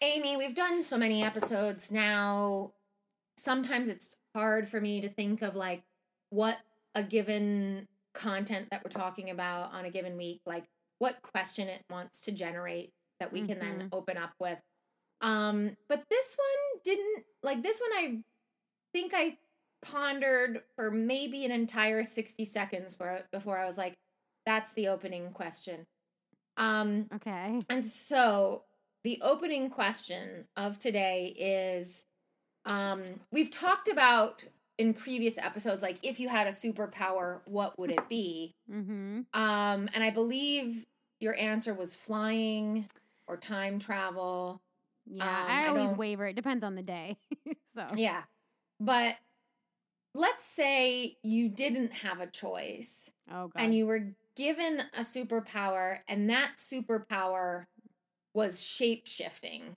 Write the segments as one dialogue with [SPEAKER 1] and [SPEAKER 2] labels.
[SPEAKER 1] Amy, we've done so many episodes now. Sometimes it's hard for me to think of like what a given content that we're talking about on a given week, like what question it wants to generate that we can then open up with. Um, but this one didn't like this one I think I pondered for maybe an entire 60 seconds for, before I was like, that's the opening question. Um,
[SPEAKER 2] Okay.
[SPEAKER 1] and so the opening question of today is um we've talked about in previous episodes like if you had a superpower what would it be?
[SPEAKER 2] Mm-hmm.
[SPEAKER 1] Um and I believe your answer was flying or time travel.
[SPEAKER 2] Yeah,
[SPEAKER 1] Um,
[SPEAKER 2] I
[SPEAKER 1] I
[SPEAKER 2] always
[SPEAKER 1] don't-
[SPEAKER 2] waver. It depends on the day. so
[SPEAKER 1] Yeah. But let's say you didn't have a choice
[SPEAKER 2] oh god.
[SPEAKER 1] and you were given a superpower and that superpower was shape shifting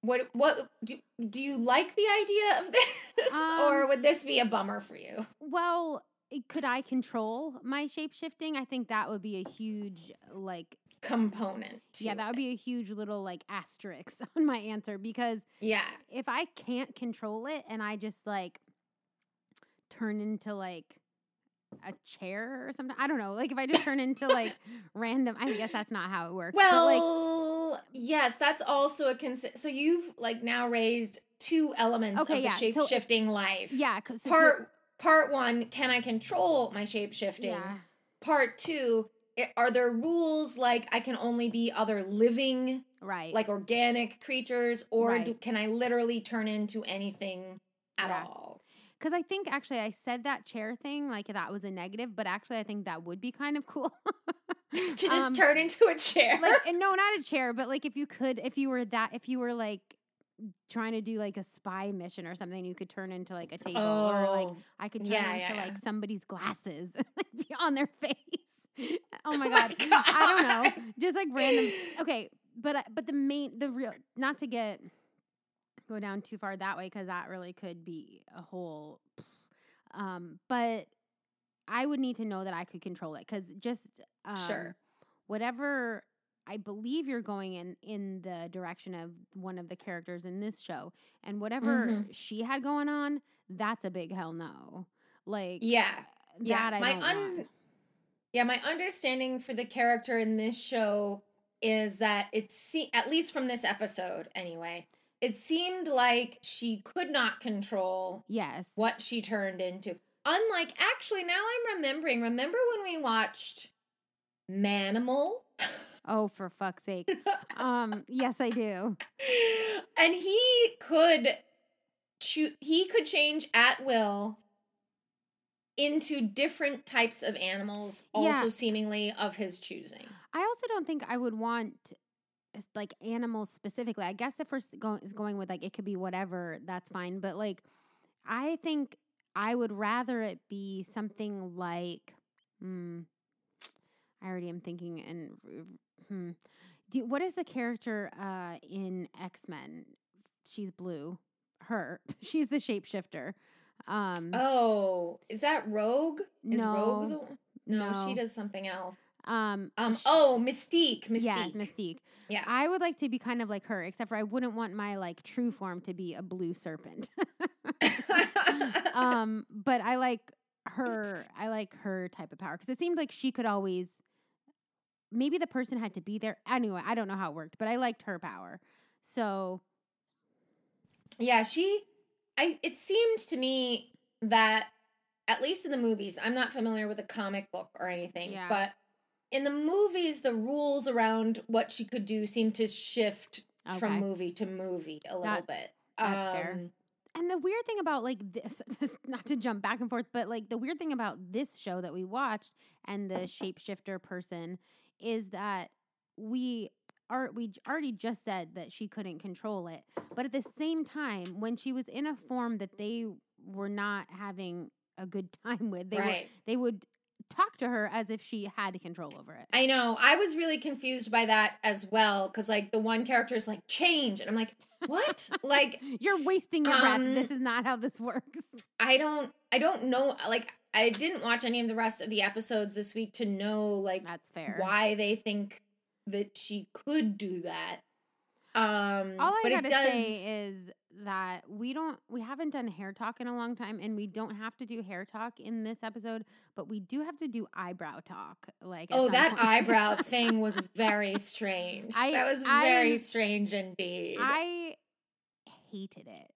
[SPEAKER 1] what what do, do you like the idea of this or
[SPEAKER 2] Um,
[SPEAKER 1] would this be a bummer for you?
[SPEAKER 2] well, could I control my shape shifting? I think that would be a huge like
[SPEAKER 1] component
[SPEAKER 2] yeah, that would be a huge little like asterisk on my answer because
[SPEAKER 1] yeah.
[SPEAKER 2] if I can't control it and I just like turn into like a chair or something, I don't know. Like if I just turn into like random, I guess that's not how it works. but, like,
[SPEAKER 1] well yes that's also a consi- so you've like now raised two elements
[SPEAKER 2] Okay,
[SPEAKER 1] of the
[SPEAKER 2] yeah, so
[SPEAKER 1] shape
[SPEAKER 2] if-
[SPEAKER 1] shifting life
[SPEAKER 2] yeah, 'cause you're-
[SPEAKER 1] part part one can i control my shape shifting
[SPEAKER 2] yeah,
[SPEAKER 1] part two i- are there rules like i can only be other living
[SPEAKER 2] right.
[SPEAKER 1] like organic creatures or do, can i literally turn into anything at
[SPEAKER 2] Yeah.
[SPEAKER 1] all
[SPEAKER 2] Because I think actually I said that chair thing like that was a negative, but actually I think that would be kind of cool.
[SPEAKER 1] to just
[SPEAKER 2] Um,
[SPEAKER 1] turn into a chair
[SPEAKER 2] like no, not a chair, but like if you could, if you were that, if you were like trying to do like a spy mission or something, you could turn into like a table or like
[SPEAKER 1] Oh,
[SPEAKER 2] I could turn
[SPEAKER 1] yeah,
[SPEAKER 2] into
[SPEAKER 1] yeah,
[SPEAKER 2] like
[SPEAKER 1] yeah.
[SPEAKER 2] somebody's glasses like be on their face. oh my
[SPEAKER 1] Oh my
[SPEAKER 2] god. I don't know. Just like random. Okay, but but the main the real not to get go down too far that way because that really could be a whole. Um, but I would need to know that I could control it because just um,
[SPEAKER 1] Sure.
[SPEAKER 2] whatever. I believe you're going in in the direction of one of the characters in this show, and whatever
[SPEAKER 1] Mhm.
[SPEAKER 2] she had going on, that's a big hell no. Like
[SPEAKER 1] yeah
[SPEAKER 2] that
[SPEAKER 1] yeah
[SPEAKER 2] I
[SPEAKER 1] my un- yeah my understanding for the character in this show is that it's se- at least from this episode anyway it seemed like she could not control
[SPEAKER 2] Yes.
[SPEAKER 1] what she turned into. Unlike, actually, now I'm remembering. Remember when we watched Manimal?
[SPEAKER 2] Oh, for fuck's sake. um, yes, I do.
[SPEAKER 1] and he could choose. He could change at will into different types of animals, also
[SPEAKER 2] Yeah.
[SPEAKER 1] seemingly of his choosing.
[SPEAKER 2] I also don't think I would want like animals specifically. I guess if we're going is going with like it could be whatever, that's fine. But like, I think I would rather it be something like, hmm, I already am thinking and hmm. Do, what is the character uh in X Men? She's blue. Her. She's the shapeshifter. Um,
[SPEAKER 1] Oh, is that Rogue? Is
[SPEAKER 2] no,
[SPEAKER 1] Rogue the one? No, she does something else.
[SPEAKER 2] Um,
[SPEAKER 1] Um. Oh, Mystique. Mystique.
[SPEAKER 2] Yes, Mystique.
[SPEAKER 1] Yeah.
[SPEAKER 2] I would like to be kind of like her, except for I wouldn't want my like true form to be a blue serpent. um, but I like her. I like her type of power because it seemed like she could always. Maybe the person had to be there. Anyway, I don't know how it worked, but I liked her power. So
[SPEAKER 1] Yeah, she I it seemed to me that at least in the movies, I'm not familiar with the comic book or anything,
[SPEAKER 2] Yeah.
[SPEAKER 1] but in the movies the rules around what she could do seem to shift
[SPEAKER 2] Okay.
[SPEAKER 1] from movie to movie a little
[SPEAKER 2] That-
[SPEAKER 1] bit.
[SPEAKER 2] that's fair.
[SPEAKER 1] Um,
[SPEAKER 2] And the weird thing about like this, not to jump back and forth, but like the weird thing about this show that we watched and the shapeshifter person is that we are we already just said that she couldn't control it, but at the same time, when she was in a form that they were not having a good time with, they
[SPEAKER 1] right.
[SPEAKER 2] they would talk to her as if she had control over it.
[SPEAKER 1] I know. I was really confused by that as well cuz like the one character is like change and I'm like, "What?" like
[SPEAKER 2] You're wasting your breath.
[SPEAKER 1] Um,
[SPEAKER 2] This is not how this works.
[SPEAKER 1] I don't I don't know like I didn't watch any of the rest of the episodes this week to know like
[SPEAKER 2] That's fair.
[SPEAKER 1] why they think that she could do that. Um
[SPEAKER 2] All I
[SPEAKER 1] but
[SPEAKER 2] gotta
[SPEAKER 1] it does
[SPEAKER 2] say is that we don't we haven't done hair talk in a long time and we don't have to do hair talk in this episode, but we do have to do eyebrow talk. Like
[SPEAKER 1] Oh, that
[SPEAKER 2] point.
[SPEAKER 1] eyebrow thing was very strange.
[SPEAKER 2] I-
[SPEAKER 1] that was
[SPEAKER 2] I-
[SPEAKER 1] very strange indeed.
[SPEAKER 2] I hated it.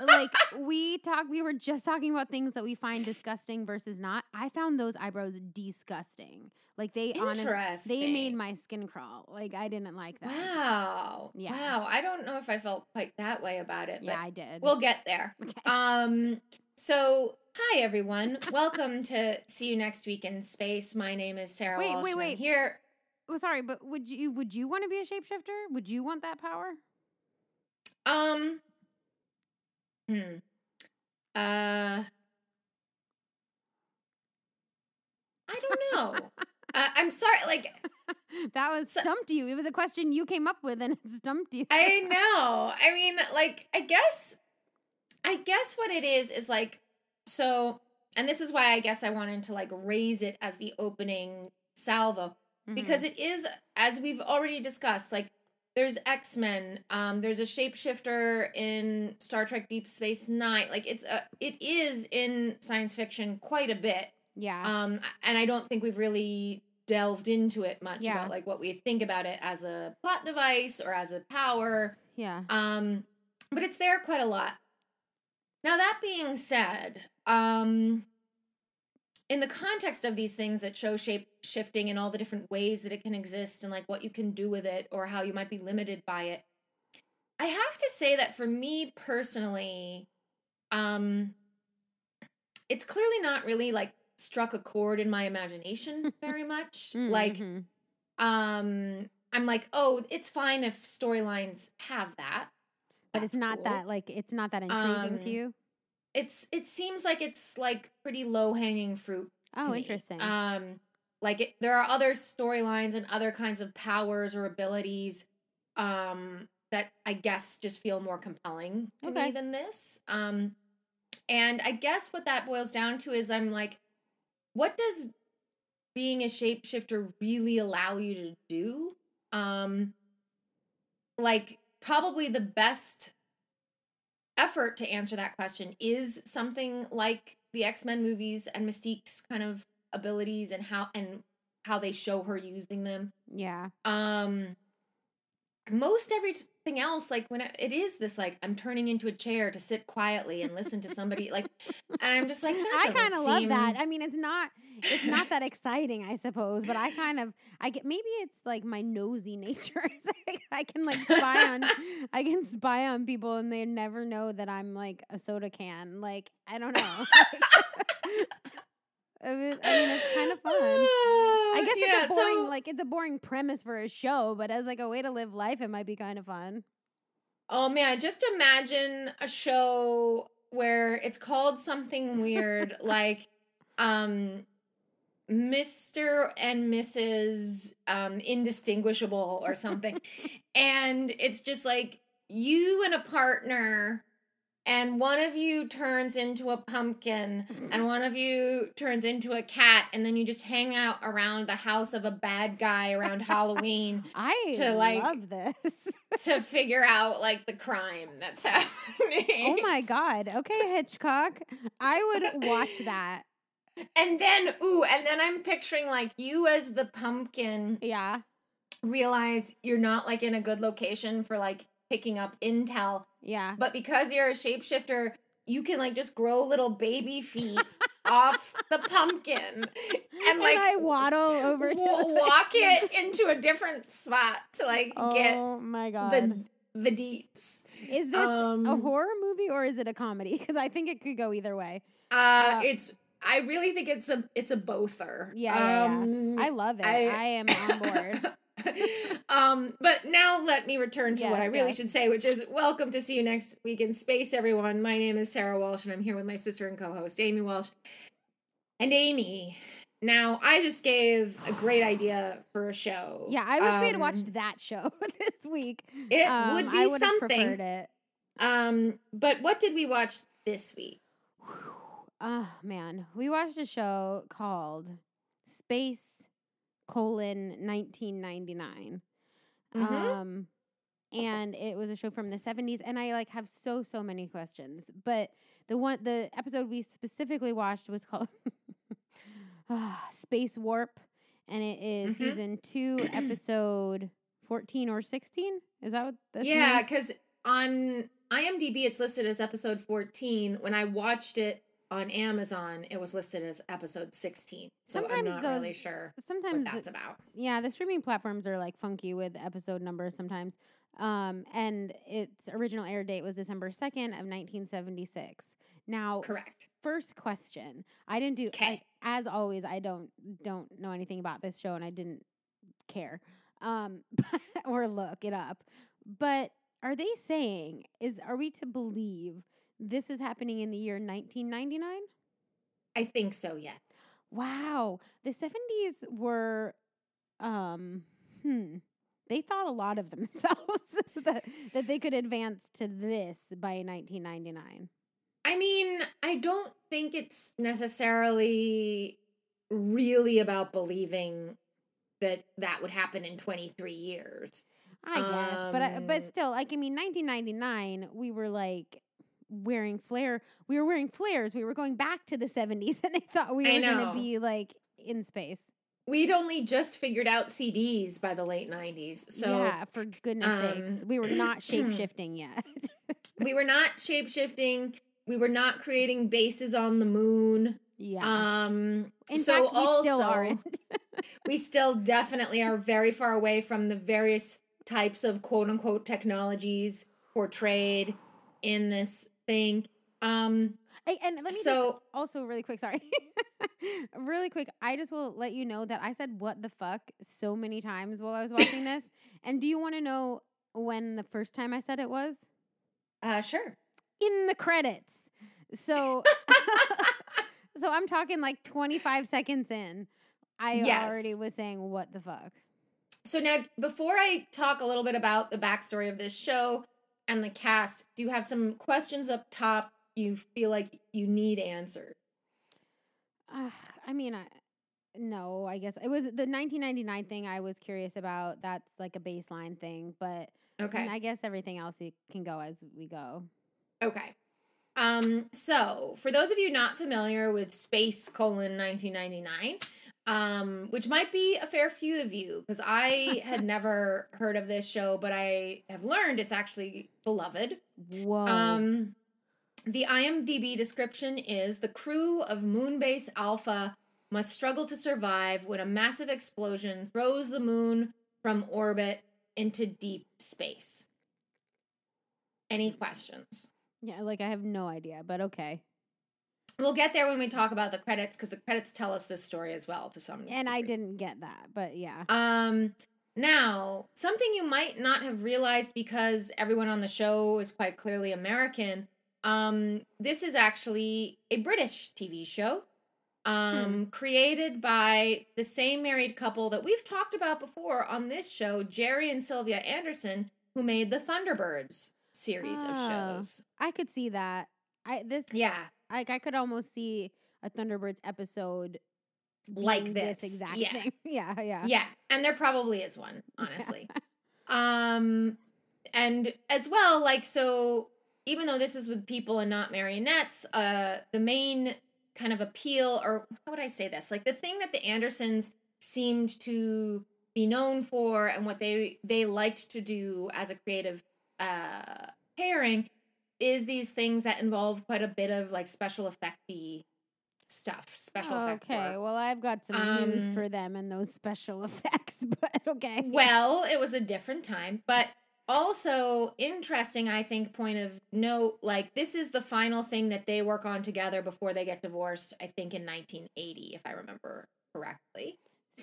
[SPEAKER 2] Like we talk we were just talking about things that we find disgusting versus not. I found those eyebrows disgusting. Like they honest,
[SPEAKER 1] Interesting.
[SPEAKER 2] they made my skin crawl. Like I didn't like that.
[SPEAKER 1] Wow.
[SPEAKER 2] Yeah.
[SPEAKER 1] Wow. I don't know if I felt quite that way about it,
[SPEAKER 2] Yeah,
[SPEAKER 1] but
[SPEAKER 2] I did.
[SPEAKER 1] we'll get there.
[SPEAKER 2] okay.
[SPEAKER 1] Um so hi everyone. Welcome to See You Next Week in Space. My name is Sarah
[SPEAKER 2] Wait,
[SPEAKER 1] Walsh.
[SPEAKER 2] wait,
[SPEAKER 1] I'm
[SPEAKER 2] wait.
[SPEAKER 1] Here
[SPEAKER 2] well, sorry, but would you would you want to be a shapeshifter? Would you want that power?
[SPEAKER 1] Um. Hmm. Uh. I don't know. uh, I'm sorry. Like
[SPEAKER 2] that was
[SPEAKER 1] So-
[SPEAKER 2] stumped you. It was a question you came up with and it stumped you.
[SPEAKER 1] I know. I mean, like I guess. I guess what it is is like so, and this is why I guess I wanted to like raise it as the opening salvo because it is as we've already discussed like there's x-men um there's a shapeshifter in star trek deep space nine like it's a it is in science fiction quite a bit
[SPEAKER 2] yeah.
[SPEAKER 1] um and i don't think we've really delved into it much
[SPEAKER 2] Yeah.
[SPEAKER 1] about like what we think about it as a plot device or as a power
[SPEAKER 2] yeah.
[SPEAKER 1] um but it's there quite a lot now that being said um in the context of these things that show shape shifting and all the different ways that it can exist and like what you can do with it or how you might be limited by it i have to say that for me personally um it's clearly not really like struck a chord in my imagination very much like
[SPEAKER 2] Mhm.
[SPEAKER 1] um i'm like oh it's fine if storylines have that
[SPEAKER 2] but it's not
[SPEAKER 1] cool.
[SPEAKER 2] that like it's not that intriguing
[SPEAKER 1] Um,
[SPEAKER 2] to you.
[SPEAKER 1] It's it seems like it's like pretty low hanging fruit
[SPEAKER 2] Oh,
[SPEAKER 1] me.
[SPEAKER 2] interesting.
[SPEAKER 1] um like it, there are other storylines and other kinds of powers or abilities um that i guess just feel more compelling to
[SPEAKER 2] Okay.
[SPEAKER 1] me than this um and i guess what that boils down to is i'm like what does being a shapeshifter really allow you to do um like probably the best effort to answer that question is something like the X-Men movies and Mystique's kind of abilities and how and how they show her using them.
[SPEAKER 2] yeah.
[SPEAKER 1] Um most everything else like when it, it is this like I'm turning into a chair to sit quietly and listen to somebody like and I'm just like
[SPEAKER 2] I kind of love that. I mean, it's not it's not that exciting, I suppose, but I kind of I get maybe it's like my nosy nature. Like I can like spy on I can spy on people and they never know that I'm like a soda can. Like I don't know. I mean, it's kind of fun. I guess
[SPEAKER 1] Yeah,
[SPEAKER 2] it's a boring
[SPEAKER 1] so-
[SPEAKER 2] like it's a boring premise for a show, but as like a way to live life, it might be kind of fun.
[SPEAKER 1] Oh man, just imagine a show where it's called something weird like um Mr. and Mrs. um indistinguishable or something. and it's just like you and a partner and one of you turns into a pumpkin mm. and one of you turns into a cat and then you just hang out around the house of a bad guy around Halloween
[SPEAKER 2] I
[SPEAKER 1] To, like,
[SPEAKER 2] love this.
[SPEAKER 1] to figure out like the crime that's happening.
[SPEAKER 2] oh my god. Okay, Hitchcock. I would watch that.
[SPEAKER 1] And then ooh, and then I'm picturing like you as the pumpkin
[SPEAKER 2] Yeah.
[SPEAKER 1] realize you're not like in a good location for like picking up intel.
[SPEAKER 2] Yeah.
[SPEAKER 1] But because you're a shapeshifter, you can like just grow little baby feet off the pumpkin and like
[SPEAKER 2] I waddle over the-
[SPEAKER 1] walk it into a different spot to like get
[SPEAKER 2] Oh my god.
[SPEAKER 1] the the deets.
[SPEAKER 2] is this a
[SPEAKER 1] um,
[SPEAKER 2] horror movie or is it a comedy? Because I think it could go either way.
[SPEAKER 1] Uh,
[SPEAKER 2] Uh,
[SPEAKER 1] it's I really think it's a it's a bother.
[SPEAKER 2] Yeah, yeah, yeah.
[SPEAKER 1] Um,
[SPEAKER 2] I love it.
[SPEAKER 1] I-
[SPEAKER 2] I, am on board.
[SPEAKER 1] um, but now let me return to what I really
[SPEAKER 2] yes.
[SPEAKER 1] should say, which is welcome to see you next week in space, everyone. My name is Sarah Walsh, and I'm here with my sister and co-host Amy Walsh. And Amy, now I just gave a great idea for a show.
[SPEAKER 2] Yeah, I wish we had
[SPEAKER 1] Um,
[SPEAKER 2] watched that show this week.
[SPEAKER 1] It
[SPEAKER 2] Um,
[SPEAKER 1] would
[SPEAKER 2] I
[SPEAKER 1] be
[SPEAKER 2] would have
[SPEAKER 1] something.
[SPEAKER 2] preferred it.
[SPEAKER 1] Um, but what did we watch this week?
[SPEAKER 2] Oh man, we watched a show called Space colon 1999.
[SPEAKER 1] Mhm.
[SPEAKER 2] Um, and it was a show from the 70s, and I like have so so many questions. But the one the episode we specifically watched was called ah, Space Warp, and it is
[SPEAKER 1] Mhm.
[SPEAKER 2] season two, episode 14 or 16. Is that what? This
[SPEAKER 1] yeah, because on IMDb it's listed as episode 14. When I watched it on Amazon, it was listed as episode 16. So I'm not
[SPEAKER 2] those-
[SPEAKER 1] really sure
[SPEAKER 2] sometimes
[SPEAKER 1] what
[SPEAKER 2] the-
[SPEAKER 1] that's about.
[SPEAKER 2] yeah, the streaming platforms are like funky with episode numbers sometimes. Um, and its original air date was December 2nd of 1976. Now,
[SPEAKER 1] Correct.
[SPEAKER 2] first question. I didn't do
[SPEAKER 1] Okay.
[SPEAKER 2] as always I don't don't know anything about this show and I didn't care. Um or look it up. But are they saying is are we to believe this is happening in the year 1999?
[SPEAKER 1] I think so, yes.
[SPEAKER 2] Wow. The 70s were um hmm they thought a lot of themselves that that they could advance to this by 1999.
[SPEAKER 1] I mean, I don't think it's necessarily really about believing that that would happen in 23 years.
[SPEAKER 2] I guess, but I, but
[SPEAKER 1] Um,
[SPEAKER 2] still like I mean 1999 we were like wearing flare we were wearing flares we were going back to the 70s and they thought we were going to be like in space.
[SPEAKER 1] We'd only just figured out CDs by the late 90s. So
[SPEAKER 2] yeah, for goodness sakes.
[SPEAKER 1] um,
[SPEAKER 2] We were not shape shifting yet.
[SPEAKER 1] we were not shape shifting. We were not creating bases on the moon.
[SPEAKER 2] yeah.
[SPEAKER 1] Um,
[SPEAKER 2] in
[SPEAKER 1] so
[SPEAKER 2] fact, we
[SPEAKER 1] also,
[SPEAKER 2] still aren't.
[SPEAKER 1] we still definitely are very far away from the various types of quote unquote technologies portrayed in this thing. Um,
[SPEAKER 2] Hey, and let me just
[SPEAKER 1] so
[SPEAKER 2] also really quick, sorry. really quick, I just will let you know that I said what the fuck so many times while I was watching this. And do you want to know when the first time I said it was?
[SPEAKER 1] uh, sure.
[SPEAKER 2] In the credits. So so I'm talking like 25 seconds in. I
[SPEAKER 1] Yes.
[SPEAKER 2] already was saying what the fuck.
[SPEAKER 1] So now, before I talk a little bit about the backstory of this show and the cast, do you have some questions up top you feel like you need answered?
[SPEAKER 2] Uh, I mean, I, no, I guess it was the 1999 thing I was curious about. That's like a baseline thing, but
[SPEAKER 1] Okay.
[SPEAKER 2] I guess everything else we can go as we go.
[SPEAKER 1] Okay. Um, so for those of you not familiar with Space colon 1999, um, which might be a fair few of you, because I had never heard of this show, but I have learned it's actually beloved.
[SPEAKER 2] Whoa.
[SPEAKER 1] Um, the IMDb description is the crew of Moonbase Alpha must struggle to survive when a massive explosion throws the moon from orbit into deep space. Any questions?
[SPEAKER 2] yeah, like I have no idea, but okay.
[SPEAKER 1] We'll get there when we talk about the credits because the credits tell us this story as well to some
[SPEAKER 2] And I didn't get that, but yeah.
[SPEAKER 1] Um, now, something you might not have realized because everyone on the show is quite clearly American. Um, this is actually a British TV show. Um, created by the same married couple that we've talked about before on this show, Gerry and Sylvia Anderson, who made the Thunderbirds series of
[SPEAKER 2] Oh.
[SPEAKER 1] shows.
[SPEAKER 2] I could see that. I this
[SPEAKER 1] Yeah,
[SPEAKER 2] like I could almost see a Thunderbirds episode
[SPEAKER 1] Like
[SPEAKER 2] being
[SPEAKER 1] this,
[SPEAKER 2] exact
[SPEAKER 1] yeah.
[SPEAKER 2] thing. Yeah, yeah.
[SPEAKER 1] Yeah, and there probably is one, honestly. um and as well like so even though this is with people and not marionettes, uh the main kind of appeal or how would I say this? Like the thing that the Andersons seemed to be known for and what they they liked to do as a creative uh pairing is these things that involve quite a bit of like special effecty stuff special effect
[SPEAKER 2] Okay,
[SPEAKER 1] work.
[SPEAKER 2] well, I've got some news
[SPEAKER 1] Um,
[SPEAKER 2] for them and those special effects, but okay.
[SPEAKER 1] well it was a different time but also interesting i think point of note like this is the final thing that they work on together before they get divorced i think in 1980 if i remember correctly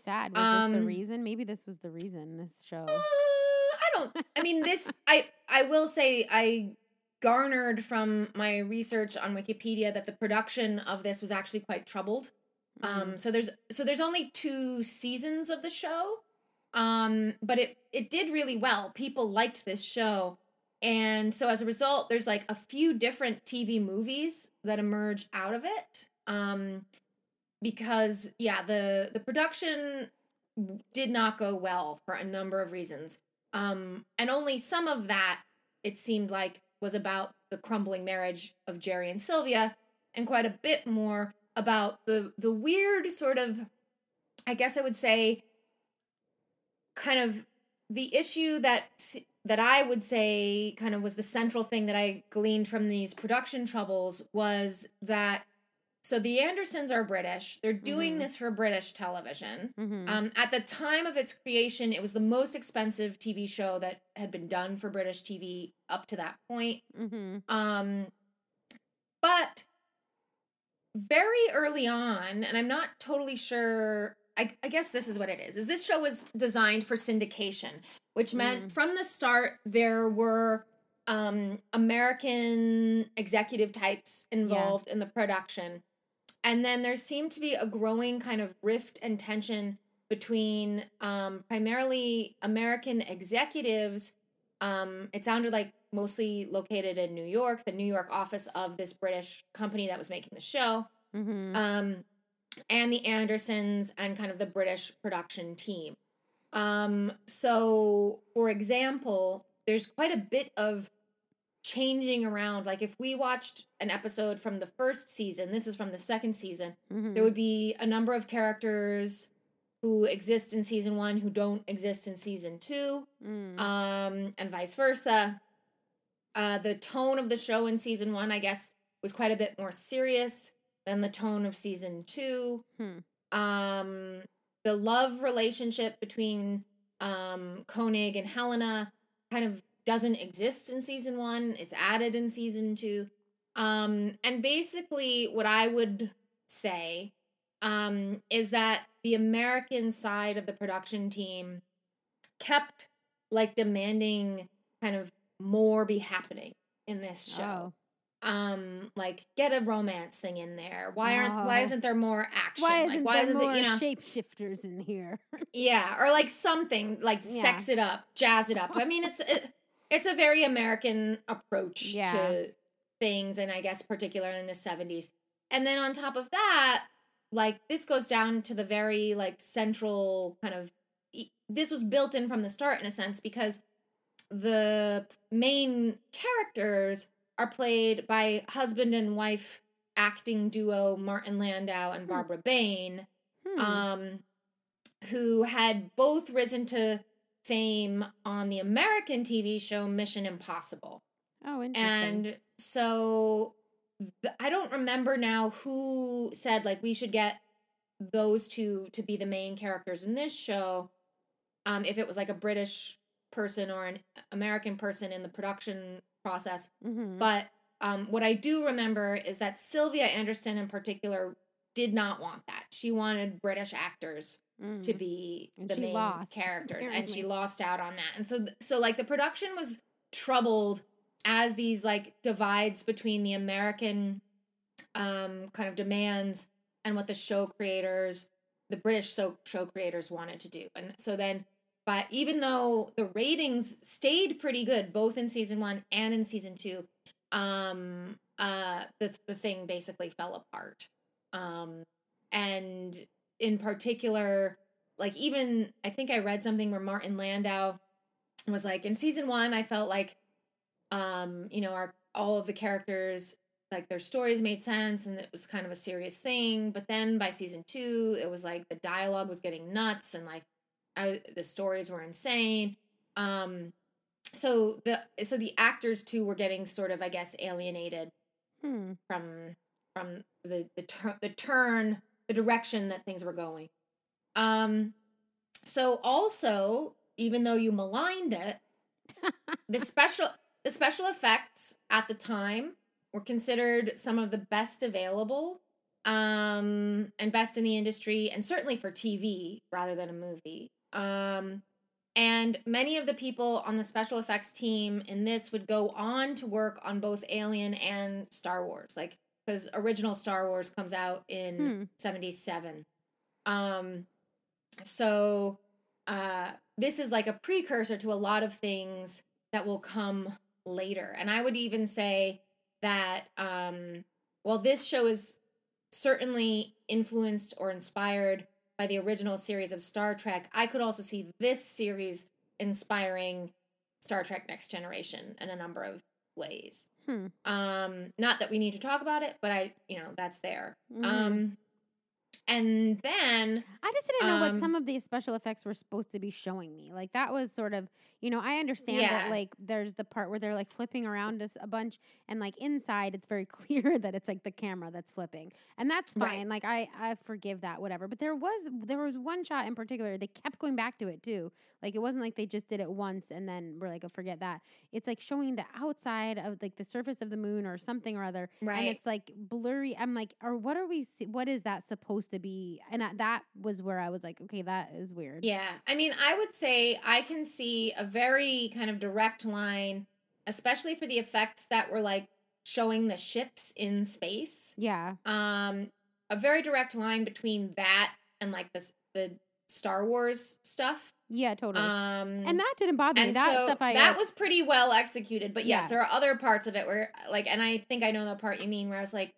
[SPEAKER 2] sad. Was this the
[SPEAKER 1] um,
[SPEAKER 2] reason? Maybe this was the reason. This show.
[SPEAKER 1] Uh, I don't. I mean, this. I I will say I garnered from my research on Wikipedia that the production of this was actually quite troubled.
[SPEAKER 2] Mm-hmm.
[SPEAKER 1] Um. So there's so there's only two seasons of the show. Um. But it it did really well. People liked this show. And so as a result, there's like a few different TV movies that emerged out of it. Um, because yeah, the the production did not go well for a number of reasons. Um, and only some of that it seemed like was about the crumbling marriage of Gerry and Sylvia, and quite a bit more about the the weird sort of, I guess I would say, kind of the issue that that I would say kind of was the central thing that I gleaned from these production troubles was that so the Andersons are British. They're doing
[SPEAKER 2] Mhm.
[SPEAKER 1] this for British television.
[SPEAKER 2] Mhm.
[SPEAKER 1] Um, at the time of its creation, it was the most expensive TV show that had been done for British TV up to that point.
[SPEAKER 2] Mhm.
[SPEAKER 1] Um, but very early on, and I'm not totally sure. I, I guess this is what it is. Is this show was designed for syndication, which meant
[SPEAKER 2] Mm.
[SPEAKER 1] from the start there were um, American executive types involved in the production, and then there seemed to be a growing kind of rift and tension between um, primarily American executives. Um, it sounded like mostly located in New York, the New York office of this British company that was making the show,
[SPEAKER 2] Mhm.
[SPEAKER 1] um, and the Andersons and kind of the British production team. Um, so, for example, there's quite a bit of changing around. Like, if we watched an episode from the first season, this is from the second season,
[SPEAKER 2] Mhm.
[SPEAKER 1] there would be a number of characters who exist in season one who don't exist in season two
[SPEAKER 2] Mm.
[SPEAKER 1] um, and vice versa. Uh, the tone of the show in season one, I guess, was quite a bit more serious than the tone of season two.
[SPEAKER 2] Hmm.
[SPEAKER 1] Um, the love relationship between um, Koenig and Helena kind of doesn't exist in season one. It's added in season two. Um, and basically, what I would say um, is that the American side of the production team kept like demanding kind of more be happening in this show.
[SPEAKER 2] Oh.
[SPEAKER 1] Um, like get a romance thing in there. Why aren't why
[SPEAKER 2] Oh.
[SPEAKER 1] isn't there more action?
[SPEAKER 2] Why
[SPEAKER 1] like
[SPEAKER 2] isn't
[SPEAKER 1] why
[SPEAKER 2] there
[SPEAKER 1] isn't
[SPEAKER 2] more
[SPEAKER 1] it, you know
[SPEAKER 2] shapeshifters in here?
[SPEAKER 1] yeah, or like something like
[SPEAKER 2] Yeah.
[SPEAKER 1] sex it up, jazz it up. I mean, it's it, it's a very American approach
[SPEAKER 2] Yeah.
[SPEAKER 1] to things, and I guess particularly in the seventies. And then on top of that, like this goes down to the very like central kind of. This was built in from the start in a sense because the main characters are played by husband and wife acting duo Martin Landau and
[SPEAKER 2] Hmm.
[SPEAKER 1] Barbara Bain
[SPEAKER 2] Hmm.
[SPEAKER 1] um, who had both risen to fame on the American TV show Mission Impossible.
[SPEAKER 2] oh, interesting.
[SPEAKER 1] And so I don't remember now who said like we should get those two to be the main characters in this show. Um, if it was like a British person or an American person in the production process.
[SPEAKER 2] Mhm.
[SPEAKER 1] But um, what I do remember is that Sylvia Anderson in particular did not want that. She wanted British actors
[SPEAKER 2] Mm.
[SPEAKER 1] to be
[SPEAKER 2] And
[SPEAKER 1] the main
[SPEAKER 2] lost,
[SPEAKER 1] characters, and she lost out on that. And so, so like the production was troubled as these like divides between the American um, kind of demands and what the show creators, the British show show creators wanted to do. And so then, but even though the ratings stayed pretty good both in season one and in season two, um, uh, the the thing basically fell apart. Um, and in particular, like even I think I read something where Martin Landau was like in season one, I felt like um, you know, our all of the characters like their stories made sense and it was kind of a serious thing. But then by season two, it was like the dialogue was getting nuts and like I, the stories were insane. Um, so the so the actors too were getting sort of, I guess, alienated
[SPEAKER 2] Hmm.
[SPEAKER 1] from from the the tur- the turn the direction that things were going. Um so also even though you maligned it the special the special effects at the time were considered some of the best available um and best in the industry and certainly for TV rather than a movie. Um and many of the people on the special effects team in this would go on to work on both Alien and Star Wars. Like because original Star Wars comes out in
[SPEAKER 2] Hmm.
[SPEAKER 1] 77. Um so uh this is like a precursor to a lot of things that will come later. And I would even say that um while this show is certainly influenced or inspired by the original series of Star Trek, I could also see this series inspiring Star Trek Next Generation and a number of ways.
[SPEAKER 2] Hmm.
[SPEAKER 1] Um not that we need to talk about it, but I, you know, that's there.
[SPEAKER 2] Mhm.
[SPEAKER 1] Um and then
[SPEAKER 2] I just didn't know what
[SPEAKER 1] um,
[SPEAKER 2] some of these special effects were supposed to be showing me. Like that was sort of, you know, I understand
[SPEAKER 1] Yeah.
[SPEAKER 2] that like there's the part where they're like flipping around us a bunch and like inside it's very clear that it's like the camera that's flipping. And that's
[SPEAKER 1] Right.
[SPEAKER 2] fine. Like I I forgive that whatever. But there was there was one shot in particular they kept going back to it too. Like it wasn't like they just did it once and then we're like oh forget that. It's like showing the outside of like the surface of the moon or something or other
[SPEAKER 1] Right.
[SPEAKER 2] and it's like blurry. I'm like, or what are we? What is that supposed to be? And I, that was where I was like, okay, that is weird.
[SPEAKER 1] Yeah. I mean, I would say I can see a very kind of direct line, especially for the effects that were like showing the ships in space.
[SPEAKER 2] yeah,
[SPEAKER 1] Um, a very direct line between that and like the the Star Wars stuff.
[SPEAKER 2] yeah, totally.
[SPEAKER 1] Um,
[SPEAKER 2] and that didn't bother me. That
[SPEAKER 1] so
[SPEAKER 2] stuff I
[SPEAKER 1] that
[SPEAKER 2] like-
[SPEAKER 1] was pretty well executed. But yes,
[SPEAKER 2] Yeah.
[SPEAKER 1] there are other parts of it where like, and I think I know the part you mean where I was like,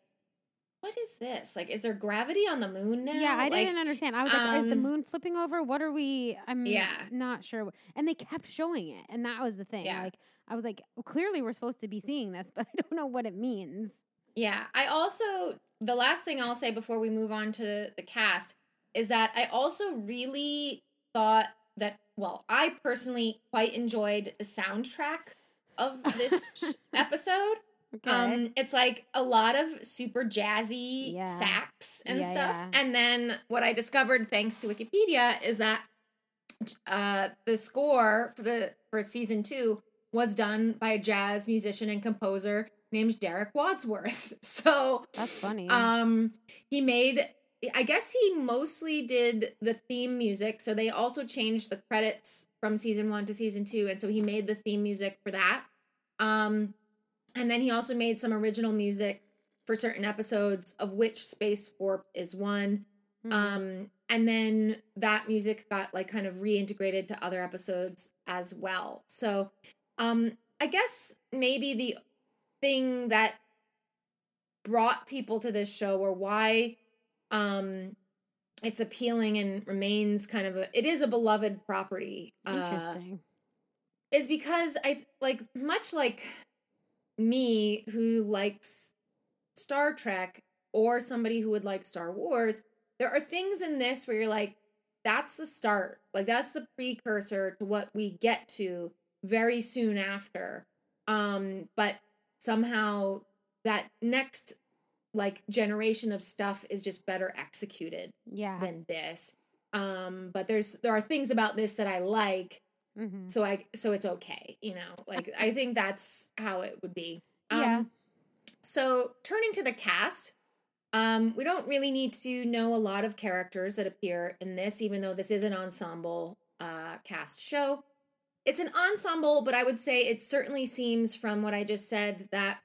[SPEAKER 1] what is this? Like, is there gravity on the moon now?
[SPEAKER 2] Yeah, I
[SPEAKER 1] Like,
[SPEAKER 2] didn't understand. I was like, is the
[SPEAKER 1] um,
[SPEAKER 2] moon flipping over? What are we? I'm
[SPEAKER 1] Yeah.
[SPEAKER 2] not sure. And they kept showing it, and that was the thing.
[SPEAKER 1] Yeah.
[SPEAKER 2] Like, I was like, well, clearly we're supposed to be seeing this, but I don't know what it means.
[SPEAKER 1] Yeah. I also, the last thing I'll say before we move on to the cast is that I also really thought that, well, I personally quite enjoyed the soundtrack of this episode.
[SPEAKER 2] Okay.
[SPEAKER 1] Um, it's like a lot of super jazzy
[SPEAKER 2] Yeah.
[SPEAKER 1] sax and
[SPEAKER 2] Yeah,
[SPEAKER 1] stuff.
[SPEAKER 2] yeah.
[SPEAKER 1] And then what I discovered thanks to Wikipedia is that uh the score for the for season two was done by a jazz musician and composer named Derek Wadsworth. So
[SPEAKER 2] That's funny.
[SPEAKER 1] um he made I guess he mostly did the theme music. So they also changed the credits from season 1 to season 2 and so he made the theme music for that. Um and then he also made some original music for certain episodes of which Space Warp is one.
[SPEAKER 2] Mhm.
[SPEAKER 1] Um and then that music got like kind of reintegrated to other episodes as well. So um I guess maybe the thing that brought people to this show or why um it's appealing and remains kind of a it is a beloved property uh,
[SPEAKER 2] Interesting.
[SPEAKER 1] is because i like much like me who likes star trek or somebody who would like star wars there are things in this where you're like that's the start. Like that's the precursor to what we get to very soon after. Um but somehow that next like generation of stuff is just better executed
[SPEAKER 2] yeah.
[SPEAKER 1] than this. Um but there's there are things about this that i like
[SPEAKER 2] Mhm.
[SPEAKER 1] so i so it's okay you know like i think that's how it would be um,
[SPEAKER 2] Yeah.
[SPEAKER 1] so turning to the cast um we don't really need to know a lot of characters that appear in this even though this is an ensemble uh cast show it's an ensemble but i would say it certainly seems from what i just said that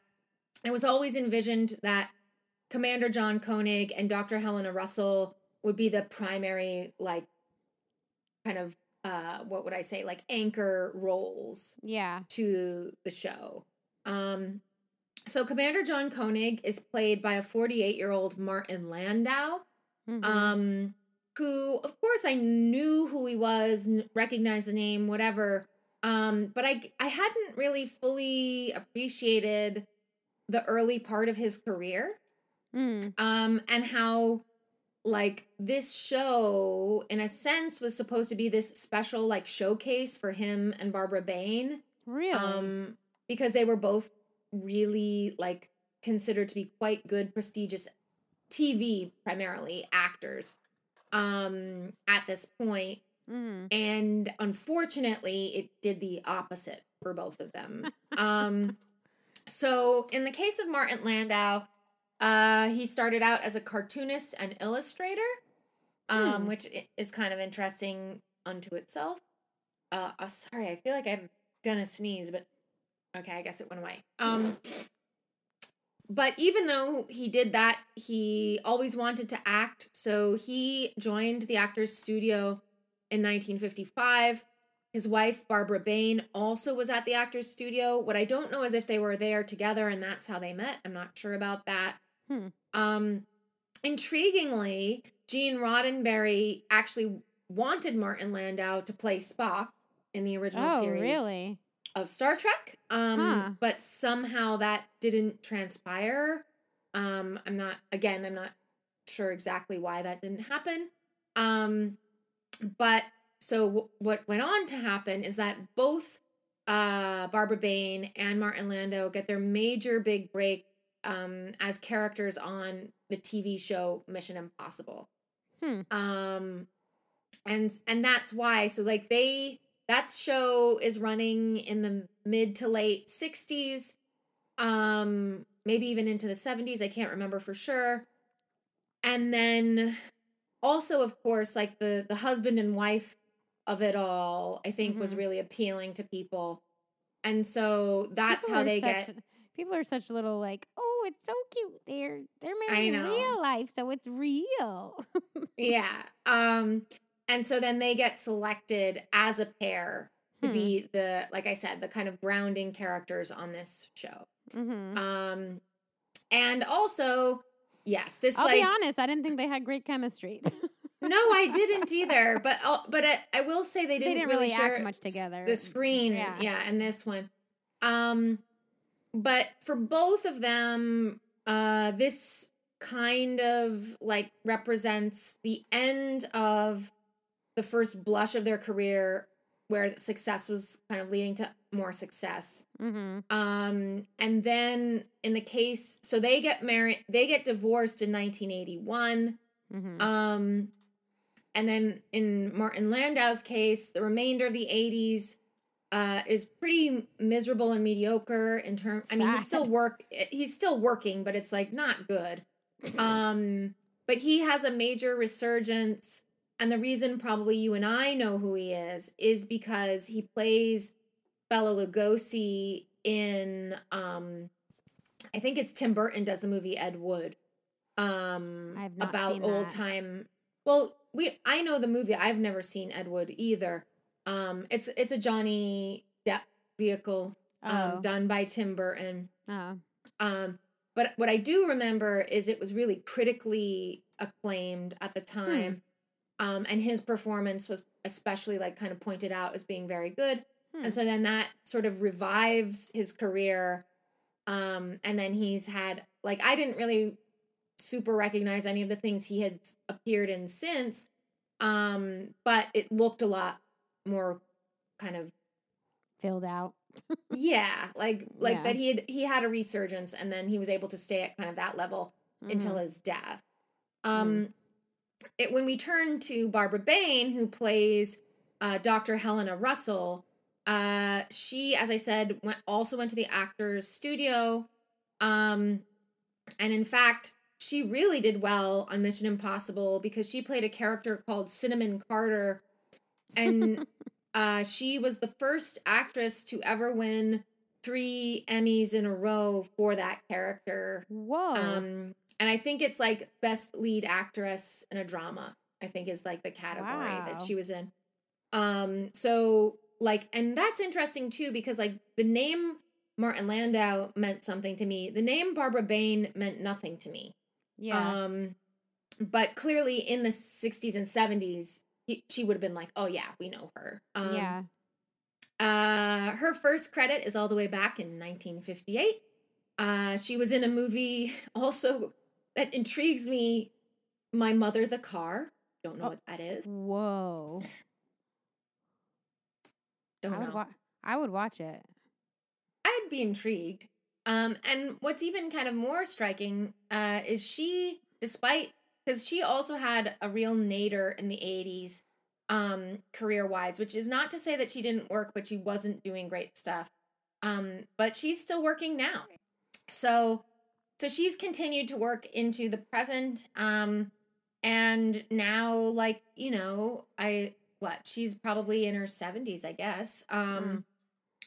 [SPEAKER 1] it was always envisioned that commander john koenig and dr helena russell would be the primary like kind of uh what would i say like anchor roles
[SPEAKER 2] Yeah.
[SPEAKER 1] to the show. Um, so Commander John Koenig is played by a 48 year old Martin Landau,
[SPEAKER 2] Mhm.
[SPEAKER 1] um, who, of course, I knew who he was, recognized the name, whatever. Um, but I I hadn't really fully appreciated the early part of his career
[SPEAKER 2] Mm.
[SPEAKER 1] um, and how like this show in a sense was supposed to be this special like showcase for him and Barbara Bain
[SPEAKER 2] Really?
[SPEAKER 1] um because they were both really like considered to be quite good prestigious TV primarily actors um at this point
[SPEAKER 2] Mhm.
[SPEAKER 1] and unfortunately it did the opposite for both of them um so in the case of martin landau uh he started out as a cartoonist and illustrator um
[SPEAKER 2] Hmm.
[SPEAKER 1] which is kind of interesting unto itself. Uh, uh sorry i feel like i'm gonna sneeze but okay i guess it went away. Um but even though he did that he always wanted to act so he joined the actors studio in 1955 his wife barbara bain also was at the actors studio. What i don't know is if they were there together and that's how they met. I'm not sure about that
[SPEAKER 2] Hmm.
[SPEAKER 1] um intriguingly gene roddenberry actually wanted martin landau to play spock in the original
[SPEAKER 2] Oh,
[SPEAKER 1] series
[SPEAKER 2] really?
[SPEAKER 1] of Star Trek. Um,
[SPEAKER 2] Huh.
[SPEAKER 1] but somehow that didn't transpire. Um, I'm not again, I'm not sure exactly why that didn't happen. Um, but so w- what went on to happen is that both uh Barbara Bain and Martin Landau get their major big break um as characters on the TV show Mission Impossible.
[SPEAKER 2] Hmm.
[SPEAKER 1] Um and and that's why so like they that show is running in the mid to late 60s um maybe even into the 70s i can't remember for sure and then also of course like the the husband and wife of it all i think was
[SPEAKER 2] Mhm.
[SPEAKER 1] really appealing to people and so that's
[SPEAKER 2] People
[SPEAKER 1] how they
[SPEAKER 2] such-
[SPEAKER 1] get
[SPEAKER 2] People are such little like, oh, it's so cute. They're they're married in real life, so it's real.
[SPEAKER 1] yeah um and so then they get selected as a pair to
[SPEAKER 2] Hmm.
[SPEAKER 1] be the like i said the kind of grounding characters on this show
[SPEAKER 2] hmm
[SPEAKER 1] Um, and also, yes, this
[SPEAKER 2] I'll
[SPEAKER 1] like
[SPEAKER 2] be honest, I didn't think they had great chemistry.
[SPEAKER 1] no, I didn't either. But uh, but I, I will say they didn't,
[SPEAKER 2] didn't
[SPEAKER 1] really,
[SPEAKER 2] really act
[SPEAKER 1] share
[SPEAKER 2] much together.
[SPEAKER 1] The screen,
[SPEAKER 2] Yeah.
[SPEAKER 1] yeah. and this one. Um, but for both of them, uh, this kind of like represents the end of the first blush of their career, where success was kind of leading to more success.
[SPEAKER 2] hmm
[SPEAKER 1] Um, and then in the case, so they get married, they get divorced in 1981.
[SPEAKER 2] hmm
[SPEAKER 1] Um, and then in Martin Landau's case, the remainder of the 80s uh, is pretty miserable and mediocre in terms. I mean, he's still work. He's still working, but it's like not good. Um, but he has a major resurgence, and the reason probably you and I know who he is is because he plays Bela Lugosi in um, I think it's Tim Burton does the movie Ed Wood. Um,
[SPEAKER 2] I have not
[SPEAKER 1] about old time. Well, we I know the movie. I've never seen Ed Wood either. Um, it's it's a Johnny Depp vehicle um,
[SPEAKER 2] Oh.
[SPEAKER 1] done by Tim Burton.
[SPEAKER 2] oh.
[SPEAKER 1] Um, but what I do remember is it was really critically acclaimed at the
[SPEAKER 2] Hmm.
[SPEAKER 1] time. Um, and his performance was especially like kind of pointed out as being very good.
[SPEAKER 2] Hmm.
[SPEAKER 1] And so then that sort of revives his career. Um, and then he's had like I didn't really super recognize any of the things he had appeared in since. Um, but it looked a lot more kind of
[SPEAKER 2] Filled out.
[SPEAKER 1] yeah, like like
[SPEAKER 2] Yeah.
[SPEAKER 1] that he had he had a resurgence and then he was able to stay at kind of that level until
[SPEAKER 2] Mhm.
[SPEAKER 1] his death. Um it when we turn to Barbara Bain who plays uh Dr. Helena Russell, uh she as I said went also went to the actors studio um and in fact she really did well on Mission Impossible because she played a character called Cinnamon Carter and uh, she was the first actress to ever win three Emmys in a row for that character.
[SPEAKER 2] Whoa.
[SPEAKER 1] Um, and I think it's like best lead actress in a drama. I think is like the category that she was in. Um, so like, and that's interesting too because like the name Martin Landau meant something to me. The name Barbara Bain meant nothing to me.
[SPEAKER 2] yeah.
[SPEAKER 1] Um, but clearly in the 60s and 70s, he, she would have been like, oh yeah, we know her. Um,
[SPEAKER 2] yeah.
[SPEAKER 1] uh, her first credit is all the way back in 1958. Uh, she was in a movie also that intrigues me My Mother the Car. Don't know
[SPEAKER 2] Oh.
[SPEAKER 1] what that is.
[SPEAKER 2] Whoa.
[SPEAKER 1] Don't
[SPEAKER 2] I would,
[SPEAKER 1] know.
[SPEAKER 2] wa- I would watch it.
[SPEAKER 1] I'd be intrigued. Um, and what's even kind of more striking uh, is she, despite because she also had a real nadir in the '80s, um, career wise, which is not to say that she didn't work, but she wasn't doing great stuff. Um, but she's still working now. So, so she's continued to work into the present. Um, and now, like you know, I what she's probably in her 70s, I guess. Um,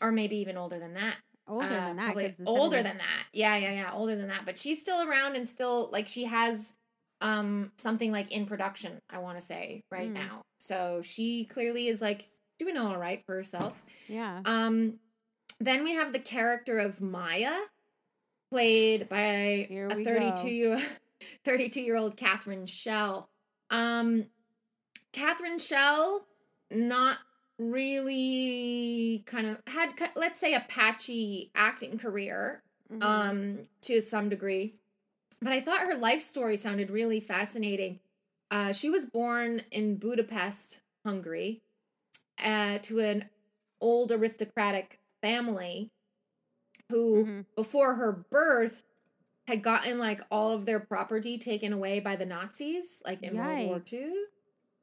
[SPEAKER 1] or maybe even older than that.
[SPEAKER 2] Older
[SPEAKER 1] Uh,
[SPEAKER 2] than that.
[SPEAKER 1] probably
[SPEAKER 2] 'cause the
[SPEAKER 1] older
[SPEAKER 2] 70s
[SPEAKER 1] than that. Yeah, yeah, yeah, older than that. But she's still around and still like she has um something like in production, I want to say, right
[SPEAKER 2] Mm.
[SPEAKER 1] now. So she clearly is like doing all right for herself.
[SPEAKER 2] Yeah.
[SPEAKER 1] Um then we have the character of Maya played by
[SPEAKER 2] Here
[SPEAKER 1] a 32
[SPEAKER 2] go.
[SPEAKER 1] year 32 year old Catherine Schell. Um Catherine Schell not really kind of had let's say a patchy acting career
[SPEAKER 2] Mhm.
[SPEAKER 1] um to some degree but i thought her life story sounded really fascinating uh she was born in budapest hungary uh to an old aristocratic family who
[SPEAKER 2] Mhm.
[SPEAKER 1] before her birth had gotten like all of their property taken away by the nazis like in world war ii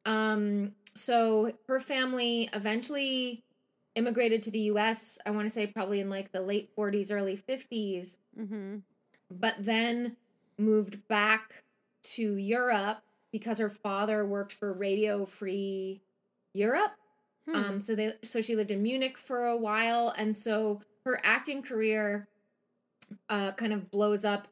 [SPEAKER 1] um so her family eventually immigrated to the us i want to say probably in like the late 40s early 50s
[SPEAKER 2] Mhm.
[SPEAKER 1] but then moved back to Europe because her father worked for Radio Free Europe.
[SPEAKER 2] Hmm.
[SPEAKER 1] Um, so they so she lived in Munich for a while, and so her acting career uh, kind of blows up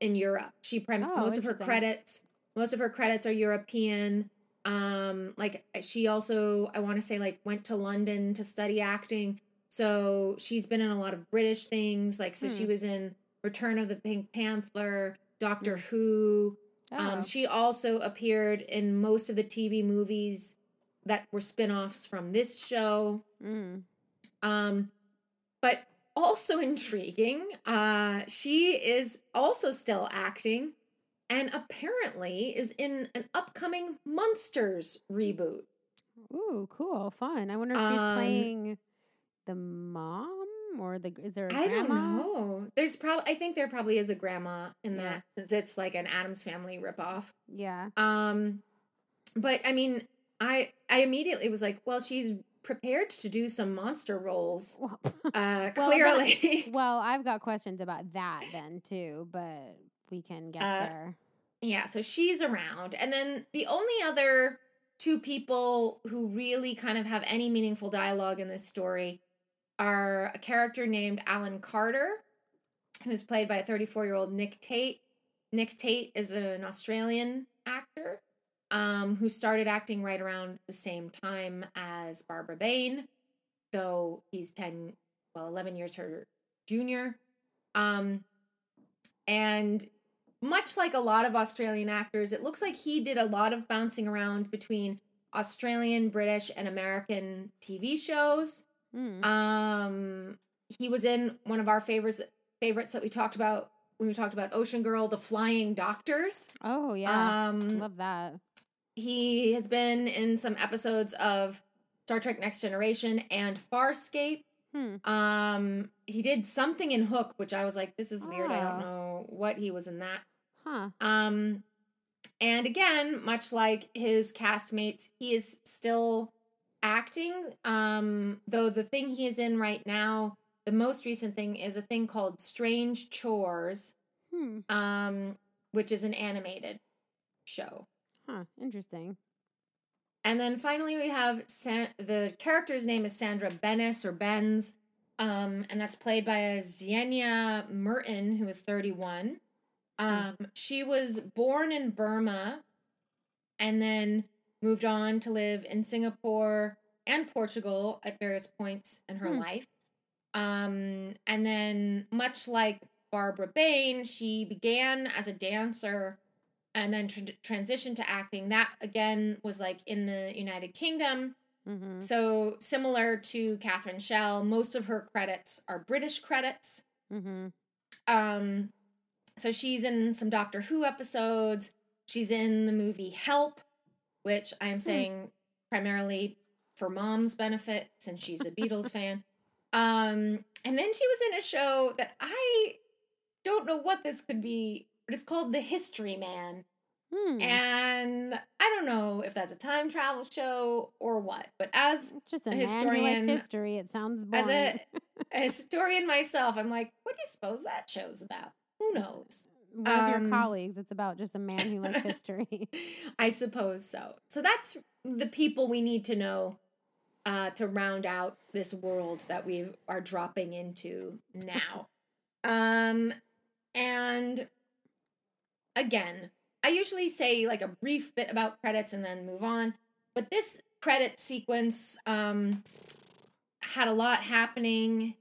[SPEAKER 1] in Europe. She prim-
[SPEAKER 2] Oh,
[SPEAKER 1] most of her credits most of her credits are European. Um, like she also I want to say like went to London to study acting. So she's been in a lot of British things. Like so she
[SPEAKER 2] Hmm.
[SPEAKER 1] was in Return of the Pink Panther, Doctor Who.
[SPEAKER 2] Oh.
[SPEAKER 1] Um, she also appeared in most of the TV movies that were spin-offs from this show.
[SPEAKER 2] Mm.
[SPEAKER 1] Um, but also intriguing, uh, she is also still acting and apparently is in an upcoming Munsters reboot.
[SPEAKER 2] Ooh, cool, fun. I wonder if she's
[SPEAKER 1] Um,
[SPEAKER 2] playing the mom or the is there a
[SPEAKER 1] I don't know. There's probably I think there probably is a grandma in
[SPEAKER 2] Yeah.
[SPEAKER 1] that since it's like an Addams family ripoff.
[SPEAKER 2] Yeah.
[SPEAKER 1] Um, but I mean, I I immediately was like, well, she's prepared to do some monster roles.
[SPEAKER 2] Well,
[SPEAKER 1] Uh,
[SPEAKER 2] Well,
[SPEAKER 1] clearly.
[SPEAKER 2] well, I've got questions about that then too, but we can get
[SPEAKER 1] Uh,
[SPEAKER 2] there.
[SPEAKER 1] Yeah, so she's around. And then the only other two people who really kind of have any meaningful dialogue in this story are a character named Alan Carter, who's played by a 34 year old Nick Tate. Nick Tate is an Australian actor um, who started acting right around the same time as Barbara Bain, though he's 10, well, 11 years her junior. Um, and much like a lot of Australian actors, it looks like he did a lot of bouncing around between Australian, British, and American TV shows.
[SPEAKER 2] Mm.
[SPEAKER 1] Um, he was in one of our favorites favorites that we talked about when we talked about Ocean Girl, The Flying Doctors.
[SPEAKER 2] oh yeah,
[SPEAKER 1] Um,
[SPEAKER 2] love that.
[SPEAKER 1] he has been in some episodes of Star Trek Next Generation and Farscape.
[SPEAKER 2] Hmm.
[SPEAKER 1] Um, he did something in Hook, which I was like, this is weird. I
[SPEAKER 2] Oh.
[SPEAKER 1] don't know what he was in that.
[SPEAKER 2] Huh.
[SPEAKER 1] Um, and again, much like his castmates, he is still acting. Um, though the thing he is in right now, the most recent thing is a thing called Strange Chores,
[SPEAKER 2] Hmm.
[SPEAKER 1] um, which is an animated show.
[SPEAKER 2] Huh. Interesting.
[SPEAKER 1] And then finally, we have San- the character's name is Sandra Bennis or Benz, um, and that's played by a Zienia Merton, who is 31. Um, She was born in Burma and then moved on to live in Singapore and Portugal at various points in her
[SPEAKER 2] Hmm.
[SPEAKER 1] life. Um, and then, much like Barbara Bain, she began as a dancer and then tr- transitioned to acting. That again was like in the United Kingdom.
[SPEAKER 2] Mm-hmm.
[SPEAKER 1] So similar to Catherine Schell, most of her credits are British credits.
[SPEAKER 2] Mm-hmm.
[SPEAKER 1] Um, so she's in some Doctor Who episodes. she's in the movie Help, which I am saying primarily for mom's benefit since she's a Beatles fan. Um, and then she was in a show that I don't know what this could be, but it's called The History Man.
[SPEAKER 2] Hmm.
[SPEAKER 1] And I don't know if that's a time travel show or what, but as
[SPEAKER 2] It's just a,
[SPEAKER 1] a historian-
[SPEAKER 2] history. It sounds boring.
[SPEAKER 1] as a, a historian myself, I'm like, what do you suppose that show's about? Who knows?
[SPEAKER 2] One of your
[SPEAKER 1] um,
[SPEAKER 2] colleagues. It's about just a man who likes history.
[SPEAKER 1] I suppose so. So that's the people we need to know uh, to round out this world that we are dropping into now. um, and again, I usually say like a brief bit about credits and then move on. But this credit sequence um, had a lot happening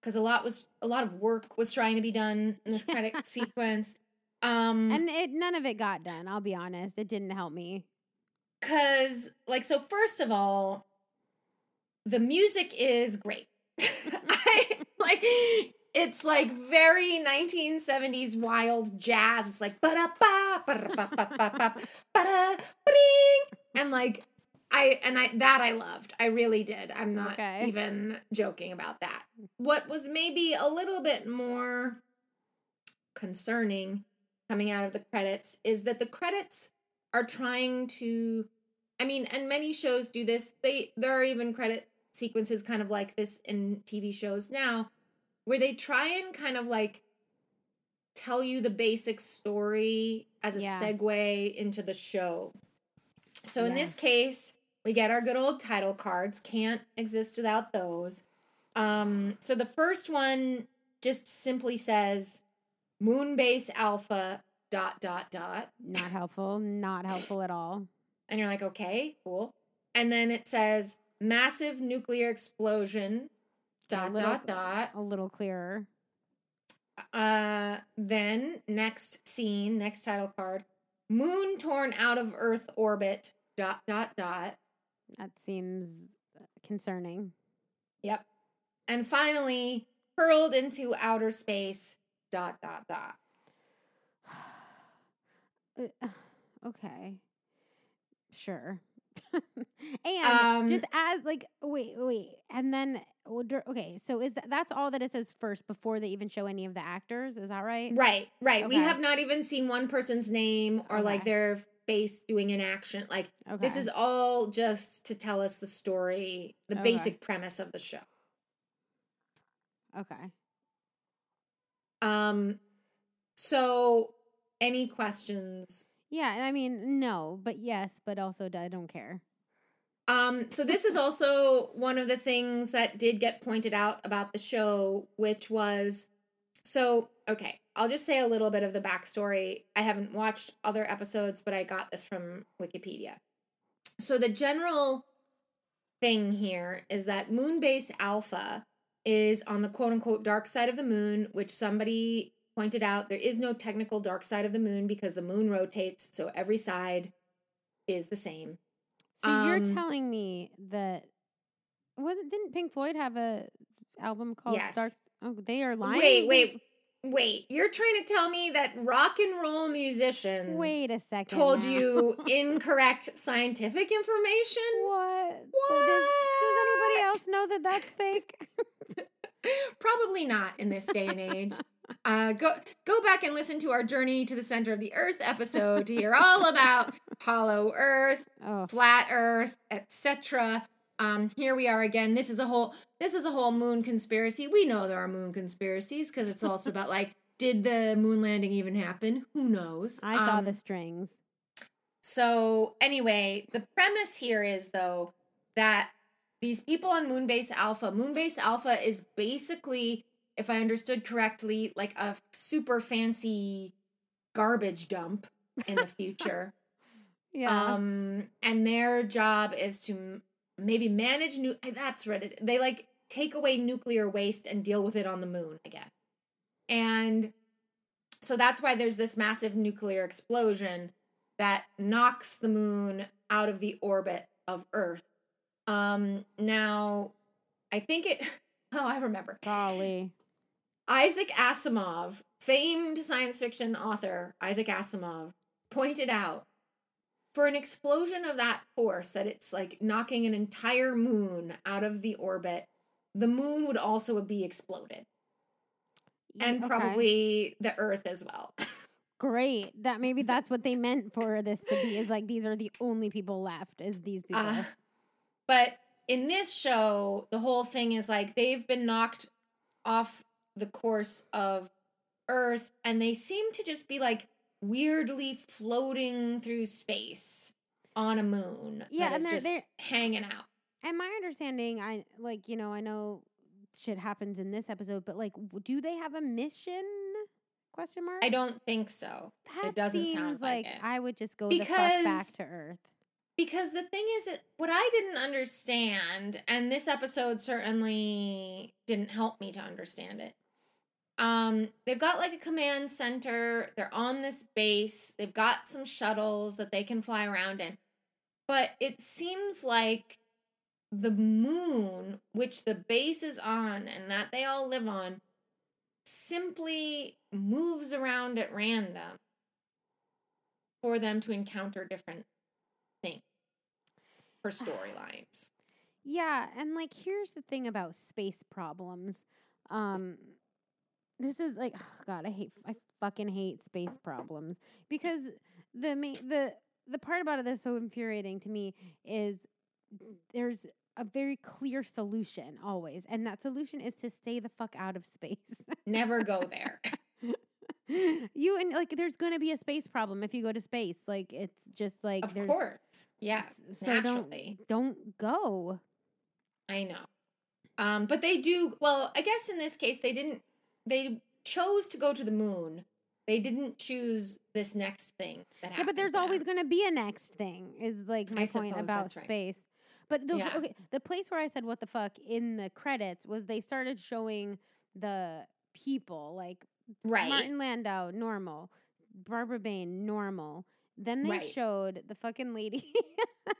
[SPEAKER 1] because a lot was a lot of work was trying to be done in this credit sequence. Um,
[SPEAKER 2] and it none of it got done. I'll be honest. It didn't help me.
[SPEAKER 1] Cause like so first of all, the music is great. I like it's like very 1970s wild jazz. It's like ba da ba ba da ba ba ba ba da bring and like I and I that I loved. I really did. I'm not
[SPEAKER 2] Okay.
[SPEAKER 1] even joking about that. What was maybe a little bit more concerning coming out of the credits is that the credits are trying to I mean, and many shows do this. They there are even credit sequences kind of like this in TV shows now where they try and kind of like tell you the basic story as a
[SPEAKER 2] Yeah.
[SPEAKER 1] segue into the show. So in this case, we get our good old title cards. Can't exist without those. Um, so the first one just simply says Moonbase Alpha dot dot dot.
[SPEAKER 2] Not helpful. Not helpful at all.
[SPEAKER 1] And you're like, okay, cool. And then it says massive nuclear explosion dot
[SPEAKER 2] little-
[SPEAKER 1] dot dot.
[SPEAKER 2] A little clearer.
[SPEAKER 1] Uh then next scene, next title card. Moon torn out of Earth orbit dot dot dot.
[SPEAKER 2] That seems concerning.
[SPEAKER 1] Yep. And finally, hurled into outer space dot dot dot.
[SPEAKER 2] Uh, okay. Sure. and
[SPEAKER 1] Um,
[SPEAKER 2] just as like wait wait and then dur- okay so is that that's all that it says first before they even show any of the actors is that right
[SPEAKER 1] Right, right. We have not even seen one person's name or like their face doing an action. Like
[SPEAKER 2] okay
[SPEAKER 1] This is all just to tell us the story, the
[SPEAKER 2] Okay.
[SPEAKER 1] basic premise of the show.
[SPEAKER 2] okay
[SPEAKER 1] Um so any questions?
[SPEAKER 2] yeah and i mean no but yes but also i don't care
[SPEAKER 1] Um so this is also one of the things that did get pointed out about the show, which was so okay, I'll just say a little bit of the backstory. I haven't watched other episodes, but I got this from Wikipedia. So the general thing here is that Moonbase Alpha is on the quote unquote dark side of the moon, which somebody pointed out there is no technical dark side of the moon because the moon rotates, so every side is the same.
[SPEAKER 2] so you're
[SPEAKER 1] Um,
[SPEAKER 2] telling me that wasn't didn't pink floyd have a album called
[SPEAKER 1] Yes.
[SPEAKER 2] dark oh they are lying
[SPEAKER 1] Wait, wait, wait. You're trying to tell me that rock and roll musicians
[SPEAKER 2] wait a second
[SPEAKER 1] told
[SPEAKER 2] now.
[SPEAKER 1] you incorrect scientific information?
[SPEAKER 2] what
[SPEAKER 1] What?
[SPEAKER 2] Does, does anybody else know that that's fake
[SPEAKER 1] Probably not in this day and age. Uh, go go back and listen to our journey to the center of the earth episode to hear all about hollow earth,
[SPEAKER 2] oh
[SPEAKER 1] flat earth, etc. Um, here we are again. This is a whole this is a whole moon conspiracy. We know there are moon conspiracies because it's also about like did the moon landing even happen? Who knows?
[SPEAKER 2] i saw
[SPEAKER 1] Um,
[SPEAKER 2] the strings
[SPEAKER 1] So, anyway, the premise here is though that these people on Moonbase Alpha, Moonbase Alpha is basically, if I understood correctly, like a super fancy garbage dump in the future.
[SPEAKER 2] yeah
[SPEAKER 1] Um, and their job is to maybe manage new. That's Reddit. They like take away nuclear waste and deal with it on the moon, I guess. And so that's why there's this massive nuclear explosion that knocks the moon out of the orbit of Earth. Um, now, I think it. Oh, I remember.
[SPEAKER 2] golly
[SPEAKER 1] Isaac Asimov, famed science fiction author Isaac Asimov, pointed out for an explosion of that force that it's like knocking an entire moon out of the orbit, the moon would also be exploded. And
[SPEAKER 2] okay.
[SPEAKER 1] probably the earth as well.
[SPEAKER 2] great. That maybe that's what they meant for this to be. Is like these are the only people left. Is these people?
[SPEAKER 1] Uh, but in this show, the whole thing is like they've been knocked off the course of Earth and they seem to just be like weirdly floating through space on a moon.
[SPEAKER 2] Yeah, and they're-
[SPEAKER 1] just
[SPEAKER 2] they're-
[SPEAKER 1] hanging out.
[SPEAKER 2] and my understanding, I like you know I know shit happens in this episode, but like, do they have a mission? Question mark.
[SPEAKER 1] I don't think so.
[SPEAKER 2] That
[SPEAKER 1] doesn't
[SPEAKER 2] seems
[SPEAKER 1] sound like
[SPEAKER 2] like
[SPEAKER 1] it.
[SPEAKER 2] I would just go the fuck back to Earth.
[SPEAKER 1] Because the thing is, what I didn't understand, and this episode certainly didn't help me to understand it. Um, they've got like a command center. They're on this base. They've got some shuttles that they can fly around in. But it seems like the moon, which the base is on and that they all live on, simply moves around at random for them to encounter different things for storylines.
[SPEAKER 2] Yeah, and like here's the thing about space problems. Um this is like oh god, I hate I fucking hate space problems because the the the part about it that's so infuriating to me is there's a very clear solution always, and that solution is to stay the fuck out of space.
[SPEAKER 1] Never go there.
[SPEAKER 2] You and like there's to be a space problem if you go to space. Like it's just like
[SPEAKER 1] of course. Yeah.
[SPEAKER 2] so don't don't go.
[SPEAKER 1] I know. Um, but they do well, I guess in this case they didn't they chose to go to the moon. They didn't choose this next thing that happened.
[SPEAKER 2] Yeah, but there's always going to be a next thing. Is like my
[SPEAKER 1] I
[SPEAKER 2] point about
[SPEAKER 1] right.
[SPEAKER 2] space. But the
[SPEAKER 1] Yeah.
[SPEAKER 2] okay, the place where I said what the fuck in the credits was they started showing the people like
[SPEAKER 1] right.
[SPEAKER 2] Martin Landau normal, Barbara Bain normal. Then they
[SPEAKER 1] Right.
[SPEAKER 2] showed the fucking lady.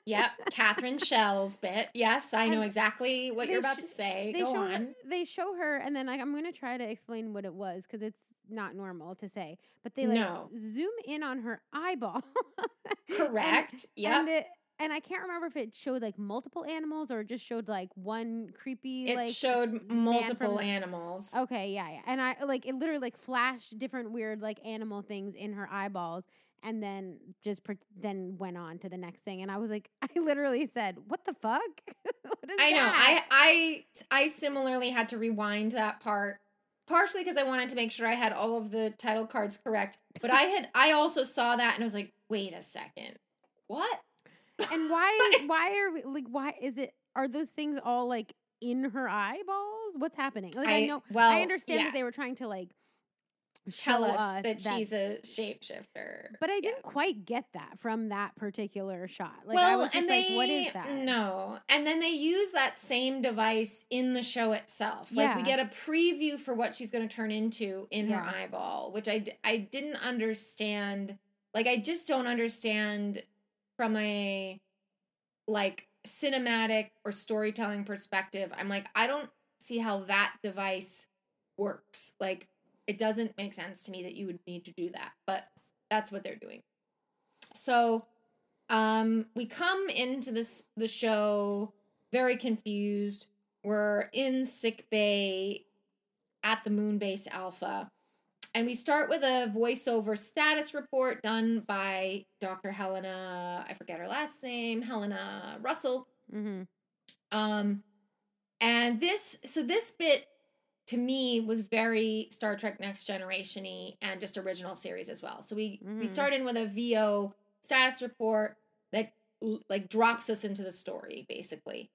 [SPEAKER 1] Yep, Catherine Schell's bit. Yes, I know exactly what you're about
[SPEAKER 2] sh-
[SPEAKER 1] to say.
[SPEAKER 2] they
[SPEAKER 1] Go
[SPEAKER 2] show
[SPEAKER 1] on.
[SPEAKER 2] her, they show her, and then like, I'm gonna try to explain what it was because it's not normal to say. But they like
[SPEAKER 1] No.
[SPEAKER 2] zoom in on her eyeball. And-
[SPEAKER 1] Correct. yep.
[SPEAKER 2] And it, and I can't remember if it showed like multiple animals or it just showed like one creepy
[SPEAKER 1] it
[SPEAKER 2] like
[SPEAKER 1] showed multiple
[SPEAKER 2] from-
[SPEAKER 1] animals.
[SPEAKER 2] Okay, yeah, yeah. And I like it literally like flashed different weird like animal things in her eyeballs and then just pre- then went on to the next thing and I was like I literally said, "What the fuck?" what is
[SPEAKER 1] I know. I I I similarly had to rewind that part partially because I wanted to make sure I had all of the title cards correct. But I had I also saw that and I was like, "Wait a second. What?"
[SPEAKER 2] And why why are we like why is it are those things all like in her eyeballs? What's happening? Like I, know
[SPEAKER 1] well,
[SPEAKER 2] I understand
[SPEAKER 1] yeah,
[SPEAKER 2] that they were trying to like
[SPEAKER 1] tell
[SPEAKER 2] show
[SPEAKER 1] us, that, she's a shapeshifter.
[SPEAKER 2] But I didn't quite get that from that particular shot. Like
[SPEAKER 1] well,
[SPEAKER 2] I was just
[SPEAKER 1] and
[SPEAKER 2] like,
[SPEAKER 1] they,
[SPEAKER 2] what is that?
[SPEAKER 1] No. And then they use that same device in the show itself. Like we get a preview for what she's going to turn into in her eyeball, which I I didn't understand. Like I just don't understand from a like cinematic or storytelling perspective. I'm like I don't see how that device works. Like it doesn't make sense to me that you would need to do that. But that's what they're doing. So um we come into this the show very confused. We're in sick bay at the moon base alpha. And we start with a voiceover status report done by Dr. Helena, I forget her last name, Helena Russell.
[SPEAKER 2] Mm-hmm.
[SPEAKER 1] Um, and this, so this bit to me was very Star Trek Next Generation y and just original series as well. So we we
[SPEAKER 2] Mhm.
[SPEAKER 1] start in with a VO status report that like drops us into the story basically.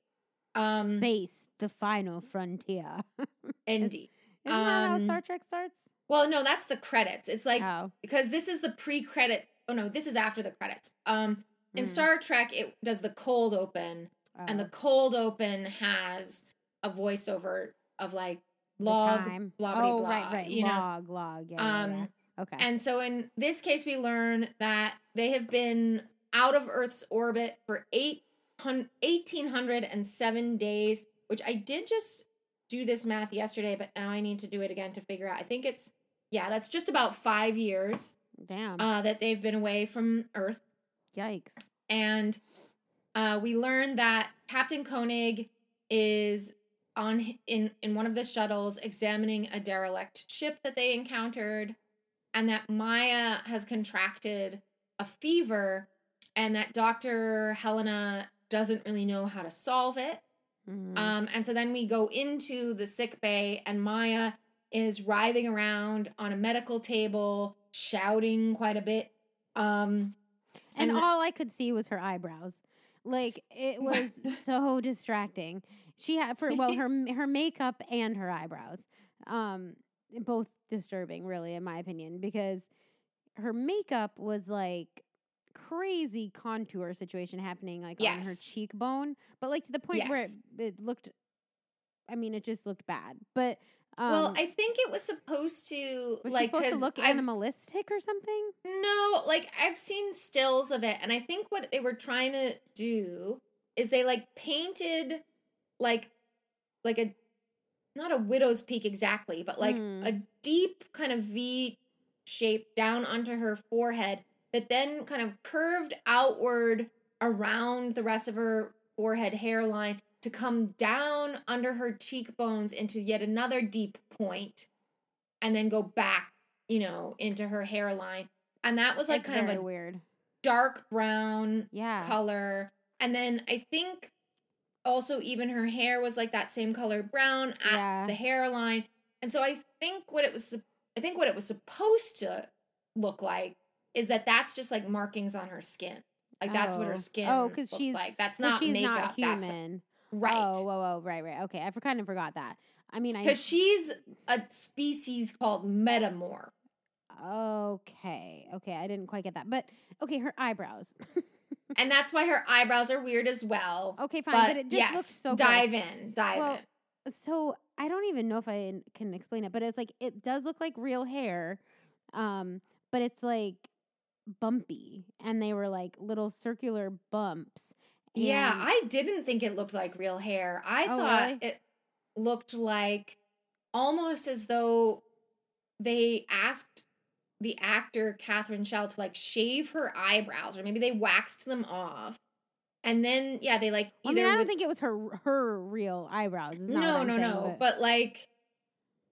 [SPEAKER 1] Um,
[SPEAKER 2] Space, the final frontier.
[SPEAKER 1] indeed.
[SPEAKER 2] Isn't that how
[SPEAKER 1] Um,
[SPEAKER 2] Star Trek starts?
[SPEAKER 1] Well, no, that's the credits. It's like
[SPEAKER 2] oh,
[SPEAKER 1] because this is the pre-credit. Oh no, this is after the credits. Um, in
[SPEAKER 2] Mhm.
[SPEAKER 1] Star Trek, it does the cold open, and the
[SPEAKER 2] oh,
[SPEAKER 1] cold open has a voiceover of like log blah blah
[SPEAKER 2] oh,
[SPEAKER 1] blah.
[SPEAKER 2] right, right.
[SPEAKER 1] You know,
[SPEAKER 2] log, log. Yeah, yeah,
[SPEAKER 1] um,
[SPEAKER 2] yeah. Okay.
[SPEAKER 1] and so in this case, we learn that they have been out of Earth's orbit for eight 1807 days, which I did just do this math yesterday, but now I need to do it again to figure out. I think it's, yeah, that's just about five years.
[SPEAKER 2] Damn.
[SPEAKER 1] uh, that they've been away from Earth.
[SPEAKER 2] Yikes.
[SPEAKER 1] and uh, we learn that Captain Koenig is on in in one of the shuttles examining a derelict ship that they encountered, and that Maya has contracted a fever, and that Doctor Helena doesn't really know how to solve it.
[SPEAKER 2] Mhm.
[SPEAKER 1] Um, and so then we go into the sick bay, and Maya is writhing around on a medical table, shouting quite a bit. Um,
[SPEAKER 2] and
[SPEAKER 1] and-
[SPEAKER 2] all I could see was her eyebrows. Like it was so distracting. She had for well her her makeup and her eyebrows, um, both disturbing, really, in my opinion, because her makeup was like crazy contour situation happening like on her cheekbone, but like to the point where it, it looked. I mean, it just looked bad. But um,
[SPEAKER 1] well, I think it was supposed to
[SPEAKER 2] was
[SPEAKER 1] like
[SPEAKER 2] supposed to look
[SPEAKER 1] I've-
[SPEAKER 2] animalistic or something?
[SPEAKER 1] No, like I've seen stills of it, and I think what they were trying to do is they like painted like like a not a widow's peak exactly, but like
[SPEAKER 2] Hmm.
[SPEAKER 1] a deep kind of V shape down onto her forehead that then kind of curved outward around the rest of her forehead hairline to come down under her cheekbones into yet another deep point and then go back, you know, into her hairline. And that was like
[SPEAKER 2] It's
[SPEAKER 1] kind of a
[SPEAKER 2] weird.
[SPEAKER 1] dark brown
[SPEAKER 2] Yeah.
[SPEAKER 1] color. And then I think also even her hair was like that same color brown at
[SPEAKER 2] Yeah.
[SPEAKER 1] the hairline. And so I think what it was I think what it was supposed to look like is that that's just like markings on her skin. Like that's what
[SPEAKER 2] Oh.
[SPEAKER 1] her skin
[SPEAKER 2] Oh,
[SPEAKER 1] because
[SPEAKER 2] she's-
[SPEAKER 1] like. that's not
[SPEAKER 2] she's
[SPEAKER 1] makeup.
[SPEAKER 2] not
[SPEAKER 1] That's
[SPEAKER 2] human.
[SPEAKER 1] Right.
[SPEAKER 2] Oh, whoa, whoa, right, right. Okay, I for, kind of forgot that. I mean, I
[SPEAKER 1] Because she's a species called metamorph.
[SPEAKER 2] okay, okay, I didn't quite get that, but okay, her eyebrows.
[SPEAKER 1] And that's why her eyebrows are weird as well.
[SPEAKER 2] okay, fine,
[SPEAKER 1] but,
[SPEAKER 2] but, it just
[SPEAKER 1] yes,
[SPEAKER 2] looked so
[SPEAKER 1] dive
[SPEAKER 2] gross.
[SPEAKER 1] in, dive
[SPEAKER 2] Well,
[SPEAKER 1] in.
[SPEAKER 2] So I don't even know if I can explain it, but it's like it does look like real hair, um, but it's like bumpy, and they were like little circular bumps.
[SPEAKER 1] Yeah, I didn't think it looked like real hair. I
[SPEAKER 2] Oh,
[SPEAKER 1] thought
[SPEAKER 2] really?
[SPEAKER 1] it looked like almost as though they asked the actor Catherine Schell to like shave her eyebrows, or maybe they waxed them off. And then yeah, they like
[SPEAKER 2] I
[SPEAKER 1] either
[SPEAKER 2] mean, I don't
[SPEAKER 1] with-
[SPEAKER 2] think it was her her real eyebrows.
[SPEAKER 1] no, no,
[SPEAKER 2] saying,
[SPEAKER 1] no. But like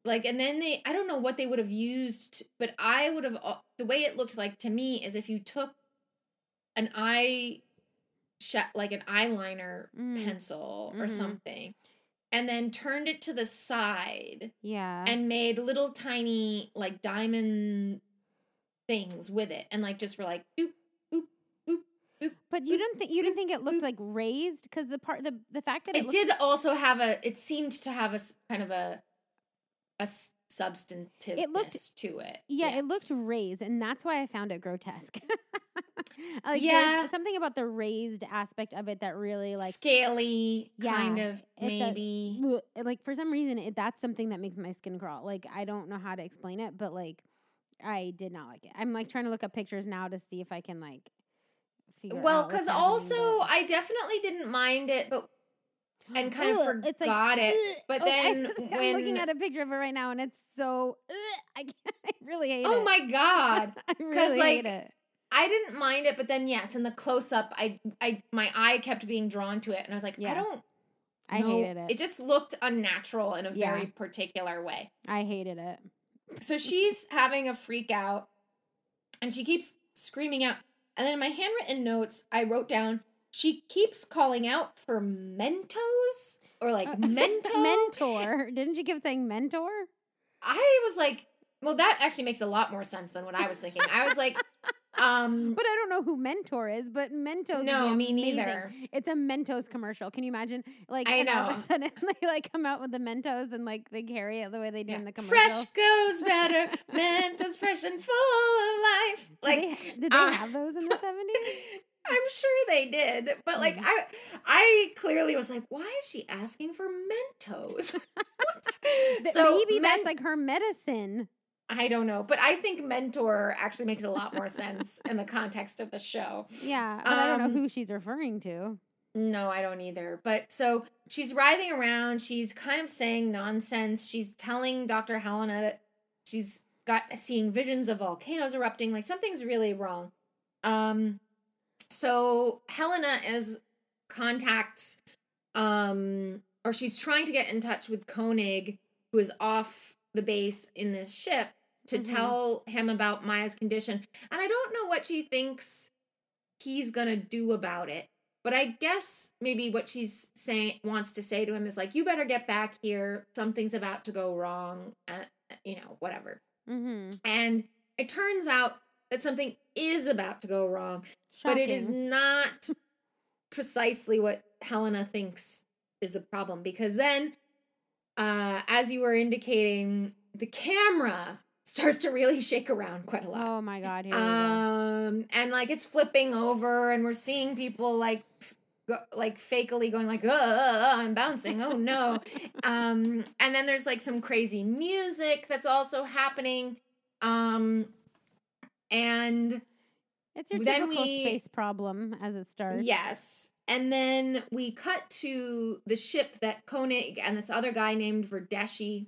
[SPEAKER 1] like and then they I don't know what they would have used, but I would have uh, the way it looked like to me is if you took an eye sh- like an eyeliner
[SPEAKER 2] Mm.
[SPEAKER 1] pencil or
[SPEAKER 2] Mhm.
[SPEAKER 1] something and then turned it to the side
[SPEAKER 2] yeah,
[SPEAKER 1] and made little tiny like diamond things with it and like just were like boop boop boop boop
[SPEAKER 2] But you didn't think you didn't think it looked like raised because the part the the fact that it,
[SPEAKER 1] it did also have a it seemed to have a kind of a a substantive to it
[SPEAKER 2] yeah, it
[SPEAKER 1] Yes.
[SPEAKER 2] looked raised, and that's why I found it grotesque. like,
[SPEAKER 1] Yeah.
[SPEAKER 2] something about the raised aspect of it that really like
[SPEAKER 1] scaly kind of
[SPEAKER 2] it does-
[SPEAKER 1] maybe
[SPEAKER 2] like for some reason it, that's something that makes my skin crawl. Like I don't know how to explain it, but like I did not like it. I'm like trying to look up pictures now to see if I can like figure
[SPEAKER 1] well because also i definitely didn't mind it but and kind of forgot
[SPEAKER 2] like,
[SPEAKER 1] it but
[SPEAKER 2] Oh, I-
[SPEAKER 1] then
[SPEAKER 2] I'm looking at a picture of it right now, and it's so. ugh, I, I really hate oh it.
[SPEAKER 1] oh my god
[SPEAKER 2] I really
[SPEAKER 1] like,
[SPEAKER 2] hate it.
[SPEAKER 1] I didn't mind it, but then yes, in the close up, I I my eye kept being drawn to it, and I was like,
[SPEAKER 2] Yeah.
[SPEAKER 1] I don't.
[SPEAKER 2] I
[SPEAKER 1] know.
[SPEAKER 2] hated it.
[SPEAKER 1] It just looked unnatural in a
[SPEAKER 2] Yeah.
[SPEAKER 1] very particular way.
[SPEAKER 2] I hated it.
[SPEAKER 1] So she's having a freak out, and she keeps screaming out. And then in my handwritten notes, I wrote down she keeps calling out for Mentos or like
[SPEAKER 2] Uh,
[SPEAKER 1] Mento.
[SPEAKER 2] mentor. Didn't you keep saying mentor?
[SPEAKER 1] I was like, well, that actually makes a lot more sense than what I was thinking. I was like, um,
[SPEAKER 2] But I don't know who mentor is. But Mentos.
[SPEAKER 1] no, me neither.
[SPEAKER 2] It's a Mentos commercial. Can you imagine? Like,
[SPEAKER 1] I
[SPEAKER 2] and all of
[SPEAKER 1] know.
[SPEAKER 2] a sudden they like come out with the Mentos and like they carry it the way they do
[SPEAKER 1] Yeah.
[SPEAKER 2] in the commercial.
[SPEAKER 1] Fresh goes better. Mentos fresh and full of life.
[SPEAKER 2] Did
[SPEAKER 1] Like,
[SPEAKER 2] they, did they
[SPEAKER 1] uh,
[SPEAKER 2] have those in the seventies?
[SPEAKER 1] I'm sure they did, but like
[SPEAKER 2] Mm.
[SPEAKER 1] I, I clearly was like, why is she asking for Mentos? So
[SPEAKER 2] maybe
[SPEAKER 1] men-
[SPEAKER 2] that's like her medicine.
[SPEAKER 1] I don't know, but I think mentor actually makes a lot more sense in the context of the show.
[SPEAKER 2] Yeah, but I don't know
[SPEAKER 1] Um,
[SPEAKER 2] who she's referring to.
[SPEAKER 1] No, I don't either. But so she's writhing around. She's kind of saying nonsense. She's telling Dr. Helena that she's got seeing visions of volcanoes erupting. Like something's really wrong. Um, so Helena is contacts, um, or she's trying to get in touch with Koenig, who is off the base in this ship, to
[SPEAKER 2] Mhm.
[SPEAKER 1] tell him about Maya's condition. And I don't know what she thinks he's gonna do about it. But I guess maybe what she's saying wants to say to him is like, "You better get back here. Something's about to go wrong. Uh, you know, whatever."
[SPEAKER 2] Mm-hmm.
[SPEAKER 1] And it turns out that something is about to go wrong, but it is not precisely what Helena thinks is the problem because then, uh, as you were indicating, the camera starts to really shake around quite a lot.
[SPEAKER 2] Oh my god! We go.
[SPEAKER 1] Um, and like it's flipping over, and we're seeing people like, go, like fakely going like, "Uh, I'm bouncing." Oh no! um, and then there's like some crazy music that's also happening. Um, and
[SPEAKER 2] It's your
[SPEAKER 1] then
[SPEAKER 2] typical
[SPEAKER 1] we-
[SPEAKER 2] space problem as it starts.
[SPEAKER 1] yes, and then we cut to the ship that Koenig and this other guy named Verdeschi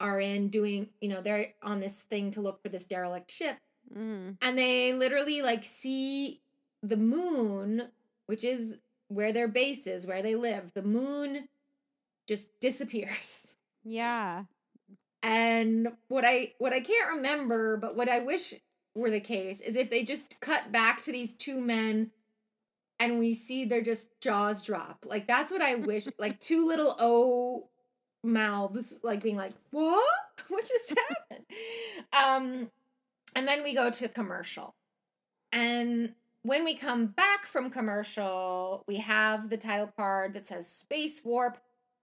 [SPEAKER 1] are in doing. You know, they're on this thing to look for this derelict ship.
[SPEAKER 2] Mm-hmm.
[SPEAKER 1] and they literally like see the moon which is where their base is where they live the moon just disappears
[SPEAKER 2] Yeah.
[SPEAKER 1] And what i what i can't remember but what i wish were the case is if they just cut back to these two men and we see their just jaws drop. Like that's what i wish like two little o mouths like being like what? What just happened? Um and then we go to commercial. And when we come back from commercial we have the title card that says space warp.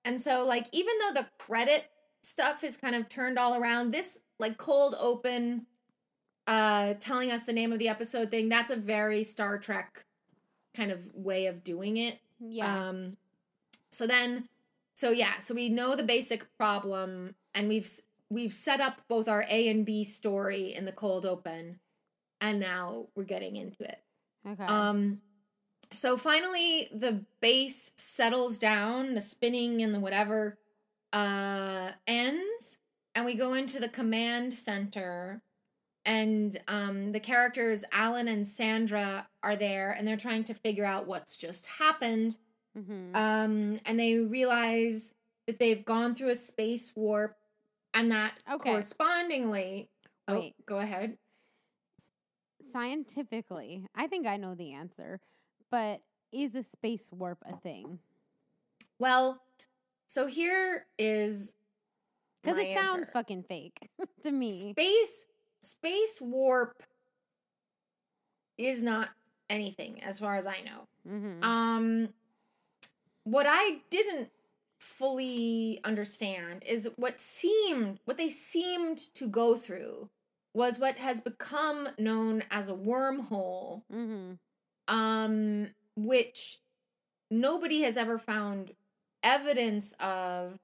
[SPEAKER 1] And so like even though the credit stuff is kind of turned all around this like cold open uh telling us the name of the episode thing that's a very star trek kind of way of doing it
[SPEAKER 2] Yeah.
[SPEAKER 1] um so then so yeah, so we know the basic problem and we've we've set up both our A and B story in the cold open and now we're getting into it.
[SPEAKER 2] okay.
[SPEAKER 1] Um so finally the base settles down, the spinning and the whatever uh ends and we go into the command center and um the characters Alan and Sandra are there and they're trying to figure out what's just happened
[SPEAKER 2] mm-hmm.
[SPEAKER 1] um, and they realize that they've gone through a space warp, and that
[SPEAKER 2] Okay.
[SPEAKER 1] correspondingly. Oh,
[SPEAKER 2] Wait.
[SPEAKER 1] go ahead.
[SPEAKER 2] Scientifically, I think I know the answer, but is a space warp a thing?
[SPEAKER 1] Well, so here is
[SPEAKER 2] Because it sounds
[SPEAKER 1] answer.
[SPEAKER 2] fucking fake to me.
[SPEAKER 1] space space warp is not anything as far as I know.
[SPEAKER 2] Mm-hmm.
[SPEAKER 1] Um, what I didn't fully understand is what seemed what they seemed to go through was what has become known as a wormhole
[SPEAKER 2] mm-hmm.
[SPEAKER 1] um which nobody has ever found evidence of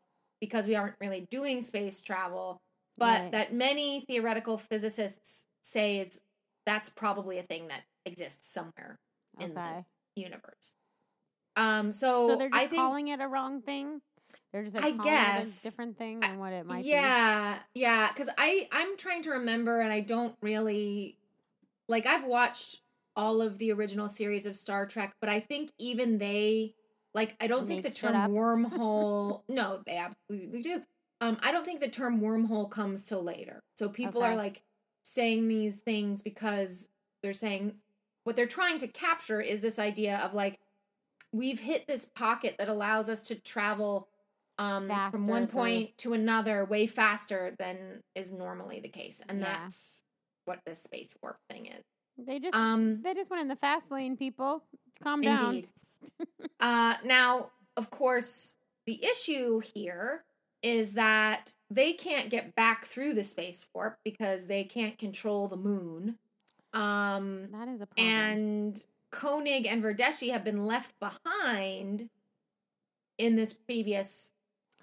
[SPEAKER 1] because we aren't really doing space travel but
[SPEAKER 2] Right.
[SPEAKER 1] that many theoretical physicists say is that's probably a thing that exists somewhere in the universe um so,
[SPEAKER 2] So they're just
[SPEAKER 1] i think
[SPEAKER 2] calling it a wrong thing. They're just like
[SPEAKER 1] I
[SPEAKER 2] calling it
[SPEAKER 1] guess.
[SPEAKER 2] a different thing than what it might be.
[SPEAKER 1] yeah yeah because i i'm trying to remember and i don't really like i've watched all of the original series of star trek but i think even they like i don't think the term wormhole no they absolutely do. Um i don't think the term wormhole comes till later. So people are like saying these things because they're saying what they're trying to capture is this idea of like we've hit this pocket that allows us to travel um from one point to another way faster than is normally the case. And
[SPEAKER 2] Yeah.
[SPEAKER 1] that's what this space warp thing is.
[SPEAKER 2] They just
[SPEAKER 1] um
[SPEAKER 2] they just went in the fast lane, people. Calm down.
[SPEAKER 1] uh now of course the issue here is that they can't get back through the space warp because they can't control the moon um
[SPEAKER 2] That is a problem.
[SPEAKER 1] and Koenig and Verdeschi have been left behind in this previous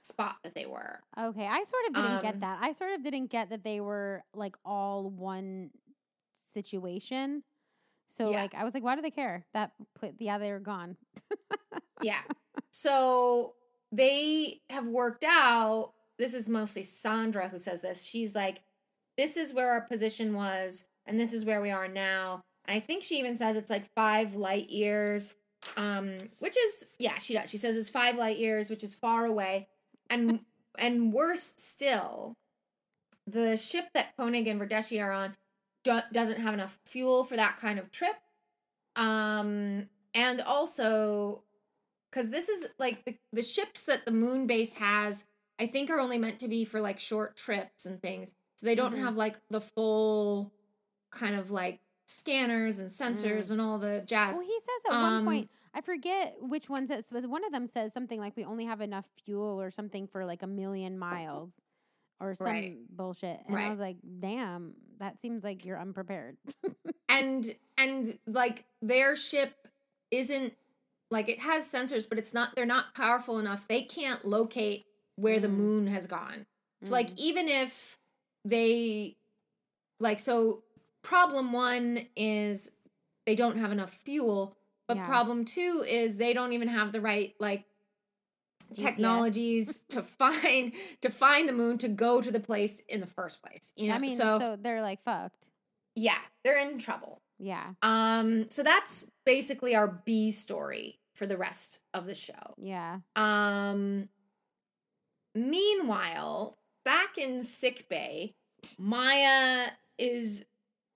[SPEAKER 1] spot that they were.
[SPEAKER 2] Okay, I sort of didn't
[SPEAKER 1] Um,
[SPEAKER 2] get that. I sort of didn't get that they were like all one situation. So
[SPEAKER 1] Yeah.
[SPEAKER 2] like I was like, why do they care? That yeah, they were gone.
[SPEAKER 1] Yeah. so they have worked out. This is mostly Sandra who says this. She's like, this is where our position was, and this is where we are now. And I think she even says it's like five light years, um, which is yeah, she does. She says it's five light years, which is far away, and and worse still, the ship that Koenig and Verdeschi are on do- doesn't have enough fuel for that kind of trip. Um, and also because this is like the, the ships that the moon base has i think are only meant to be for like short trips and things. So they don't
[SPEAKER 2] Mhm.
[SPEAKER 1] have like the full kind of like scanners and sensors and all the jazz.
[SPEAKER 2] Well, he says at
[SPEAKER 1] Um,
[SPEAKER 2] one point, I forget which one says, one of them says something like we only have enough fuel or something for like a million miles or some
[SPEAKER 1] Right.
[SPEAKER 2] bullshit. And I was like, damn, that seems like you're unprepared.
[SPEAKER 1] and and like their ship isn't like it has sensors but it's not they're not powerful enough they can't locate where the
[SPEAKER 2] Mm.
[SPEAKER 1] moon has gone so like
[SPEAKER 2] Mm.
[SPEAKER 1] even if they like so problem one is they don't have enough fuel but
[SPEAKER 2] Yeah.
[SPEAKER 1] problem two is they don't even have the right like. Technologies to find to find the moon to go to the place in the first place you know
[SPEAKER 2] I mean,
[SPEAKER 1] so,
[SPEAKER 2] so they're like fucked.
[SPEAKER 1] yeah they're in trouble
[SPEAKER 2] Yeah.
[SPEAKER 1] um, so that's basically our B story for the rest of the show.
[SPEAKER 2] Yeah.
[SPEAKER 1] Um, meanwhile, back in sick bay, Maya is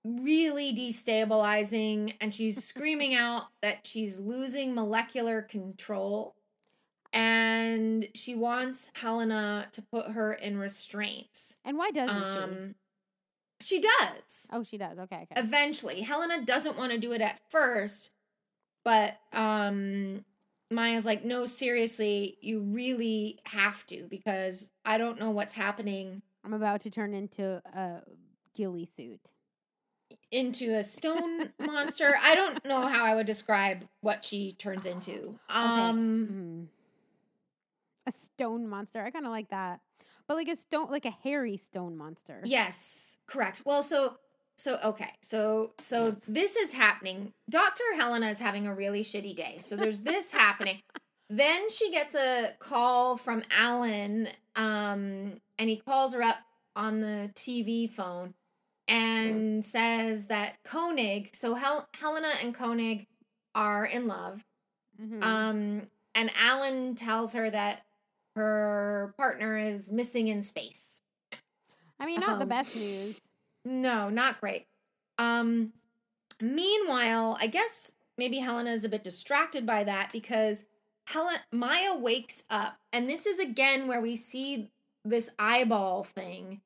[SPEAKER 1] really destabilizing and she's screaming out that she's losing molecular control and she wants Helena to put her in restraints.
[SPEAKER 2] And why doesn't she?
[SPEAKER 1] Um, she does
[SPEAKER 2] Oh, she does. Okay. Okay.
[SPEAKER 1] eventually helena doesn't want to do it at first but um maya's like no seriously you really have to because i don't know what's happening
[SPEAKER 2] I'm about to turn into a ghillie suit.
[SPEAKER 1] into a stone monster i don't know how i would describe what she turns into um
[SPEAKER 2] Mm. A stone monster. I kind of like that. But like a stone, like a hairy stone monster.
[SPEAKER 1] yes correct well so so okay so so this is happening dr helena is having a really shitty day so there's this happening then she gets a call from alan um and he calls her up on the tv phone and says that koenig so Hel- helena and koenig are in love
[SPEAKER 2] Mhm.
[SPEAKER 1] um and alan tells her that her partner is missing in space
[SPEAKER 2] I mean, not the
[SPEAKER 1] um,
[SPEAKER 2] best news.
[SPEAKER 1] no, not great. Um meanwhile, I guess maybe Helena is a bit distracted by that because Helen Maya wakes up and this is again where we see this eyeball thing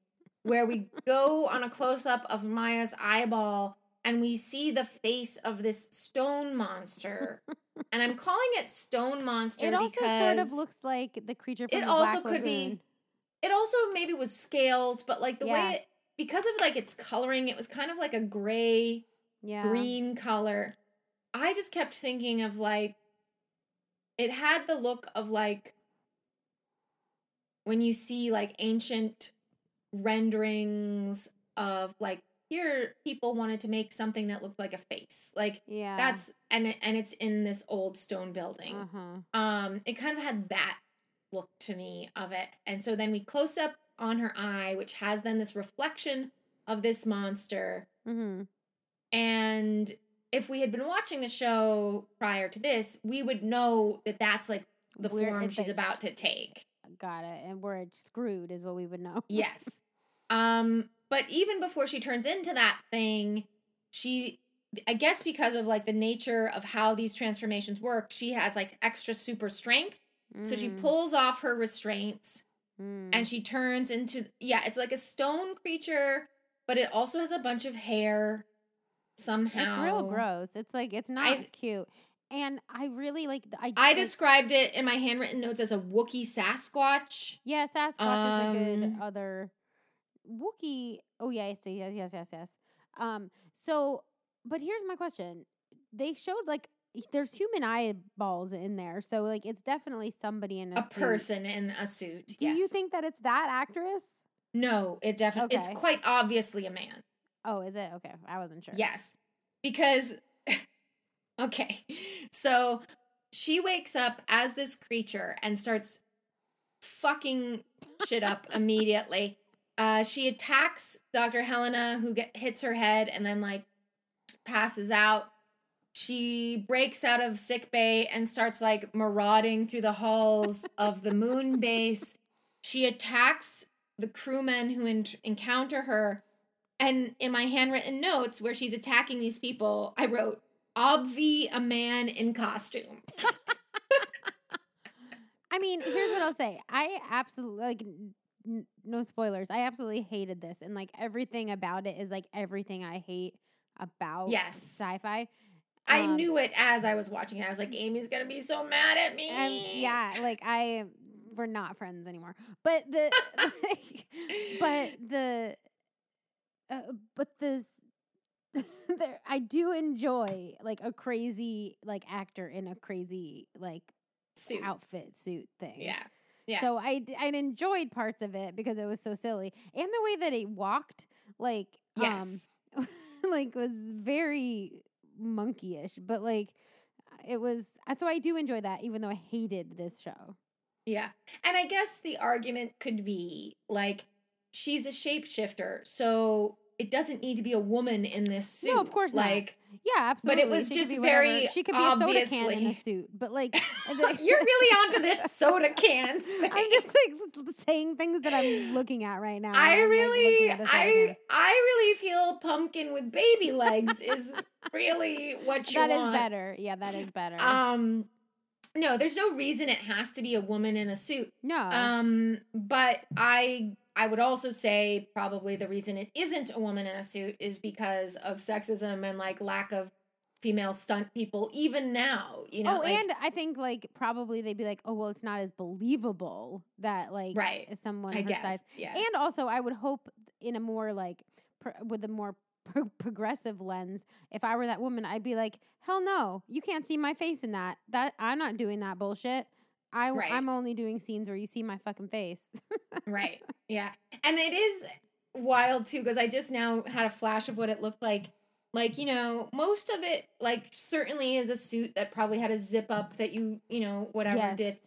[SPEAKER 1] where we go on a close up of Maya's eyeball and we see the face of this stone monster. and I'm calling it stone monster
[SPEAKER 2] It also sort of looks like the creature from
[SPEAKER 1] it
[SPEAKER 2] the
[SPEAKER 1] also
[SPEAKER 2] Black
[SPEAKER 1] could be it also maybe was scales, but like the
[SPEAKER 2] Yeah.
[SPEAKER 1] way it, because of like its coloring, it was kind of like a gray
[SPEAKER 2] yeah.
[SPEAKER 1] green color. I just kept thinking of like it had the look of like when you see like ancient renderings of like here people wanted to make something that looked like a face. Like
[SPEAKER 2] Yeah.
[SPEAKER 1] that's and it, and it's in this old stone building
[SPEAKER 2] uh-huh.
[SPEAKER 1] um it kind of had that look to me of it and so then we close up on her eye which has then this reflection of this monster
[SPEAKER 2] mm-hmm.
[SPEAKER 1] and if we had been watching the show prior to this we would know that that's like the
[SPEAKER 2] We're-
[SPEAKER 1] form she's about to take
[SPEAKER 2] Got it. And we're screwed, is what we would know.
[SPEAKER 1] yes um but even before she turns into that thing she i guess because of like the nature of how these transformations work she has like extra super strength so she
[SPEAKER 2] Mm,
[SPEAKER 1] pulls off her restraints
[SPEAKER 2] mm.
[SPEAKER 1] and she turns into yeah it's like a stone creature but it also has a bunch of hair somehow
[SPEAKER 2] It's real gross. It's like it's not
[SPEAKER 1] I-
[SPEAKER 2] cute. And I really like I
[SPEAKER 1] i described it in my handwritten notes as a wookie sasquatch
[SPEAKER 2] Yeah, Sasquatch is a good
[SPEAKER 1] Um,
[SPEAKER 2] other Wookie. Oh yeah, I see. Yes, yes, yes, yes. Um. So, but here's my question: They showed like there's human eyeballs in there, so like it's definitely somebody in a,
[SPEAKER 1] a person in a suit
[SPEAKER 2] Do
[SPEAKER 1] yes.
[SPEAKER 2] you think that it's that actress?
[SPEAKER 1] no it definitely
[SPEAKER 2] Okay.
[SPEAKER 1] it's quite obviously a man
[SPEAKER 2] Oh, is it? Okay, I wasn't sure.
[SPEAKER 1] Yes. Because okay. So she wakes up as this creature and starts fucking shit up immediately. Uh, she attacks Dr. Helena, who get, hits her head and then like passes out. She breaks out of sick bay and starts like marauding through the halls of the moon base. She attacks the crewmen who en- encounter her. And in my handwritten notes, where she's attacking these people, I wrote, Obvi, a man in costume.
[SPEAKER 2] I mean, here's what I'll say. I absolutely like n- no spoilers. I absolutely hated this, and like everything about it is like everything I hate about
[SPEAKER 1] Yes.
[SPEAKER 2] sci-fi.
[SPEAKER 1] I
[SPEAKER 2] Um,
[SPEAKER 1] knew it as I was watching it. I was like, Amy's gonna be so mad at me.
[SPEAKER 2] and yeah, like I we're not friends anymore. But the like, but the uh, but the there I do enjoy like a crazy like actor in a crazy like
[SPEAKER 1] Suit.
[SPEAKER 2] outfit suit thing.
[SPEAKER 1] Yeah. Yeah.
[SPEAKER 2] So I enjoyed parts of it because it was so silly, and the way that it walked, like
[SPEAKER 1] Yes.
[SPEAKER 2] um, like was very monkeyish, but like it was. uh, So I do enjoy that, even though I hated this show.
[SPEAKER 1] Yeah. And I guess the argument could be like she's a shapeshifter, so it doesn't need to be a woman in this suit.
[SPEAKER 2] No, of course not.
[SPEAKER 1] like
[SPEAKER 2] Yeah, absolutely.
[SPEAKER 1] But it was
[SPEAKER 2] She
[SPEAKER 1] just
[SPEAKER 2] whatever.
[SPEAKER 1] very
[SPEAKER 2] She could be a soda can in a suit, but like
[SPEAKER 1] you're really onto this soda can.
[SPEAKER 2] I'm just like saying things that I'm looking at right now.
[SPEAKER 1] I
[SPEAKER 2] I'm, like,
[SPEAKER 1] really
[SPEAKER 2] looking at a soda
[SPEAKER 1] I. I really feel pumpkin with baby legs is really what you
[SPEAKER 2] That is
[SPEAKER 1] want.
[SPEAKER 2] better. Yeah, that is better.
[SPEAKER 1] Um no, there's no reason it has to be a woman in a suit.
[SPEAKER 2] no.
[SPEAKER 1] Um, but I I would also say probably the reason it isn't a woman in a suit is because of sexism and like lack of female stunt people even now. You know,
[SPEAKER 2] oh,
[SPEAKER 1] like-
[SPEAKER 2] and I think like probably they'd be like, oh well, it's not as believable that like
[SPEAKER 1] Right.
[SPEAKER 2] someone
[SPEAKER 1] I
[SPEAKER 2] her
[SPEAKER 1] guess
[SPEAKER 2] size.
[SPEAKER 1] yeah.
[SPEAKER 2] And also, I would hope in a more like pro- with a more pro- progressive lens, if I were that woman, I'd be like, hell no, you can't see my face in that. That I'm not doing that bullshit. I
[SPEAKER 1] Right.
[SPEAKER 2] I'm only doing scenes where you see my fucking face.
[SPEAKER 1] right. Yeah. And it is wild too because I just now had a flash of what it looked like. Like, you know, most of it like certainly is a suit that probably had a zip up that you, you know, whatever
[SPEAKER 2] yes.
[SPEAKER 1] did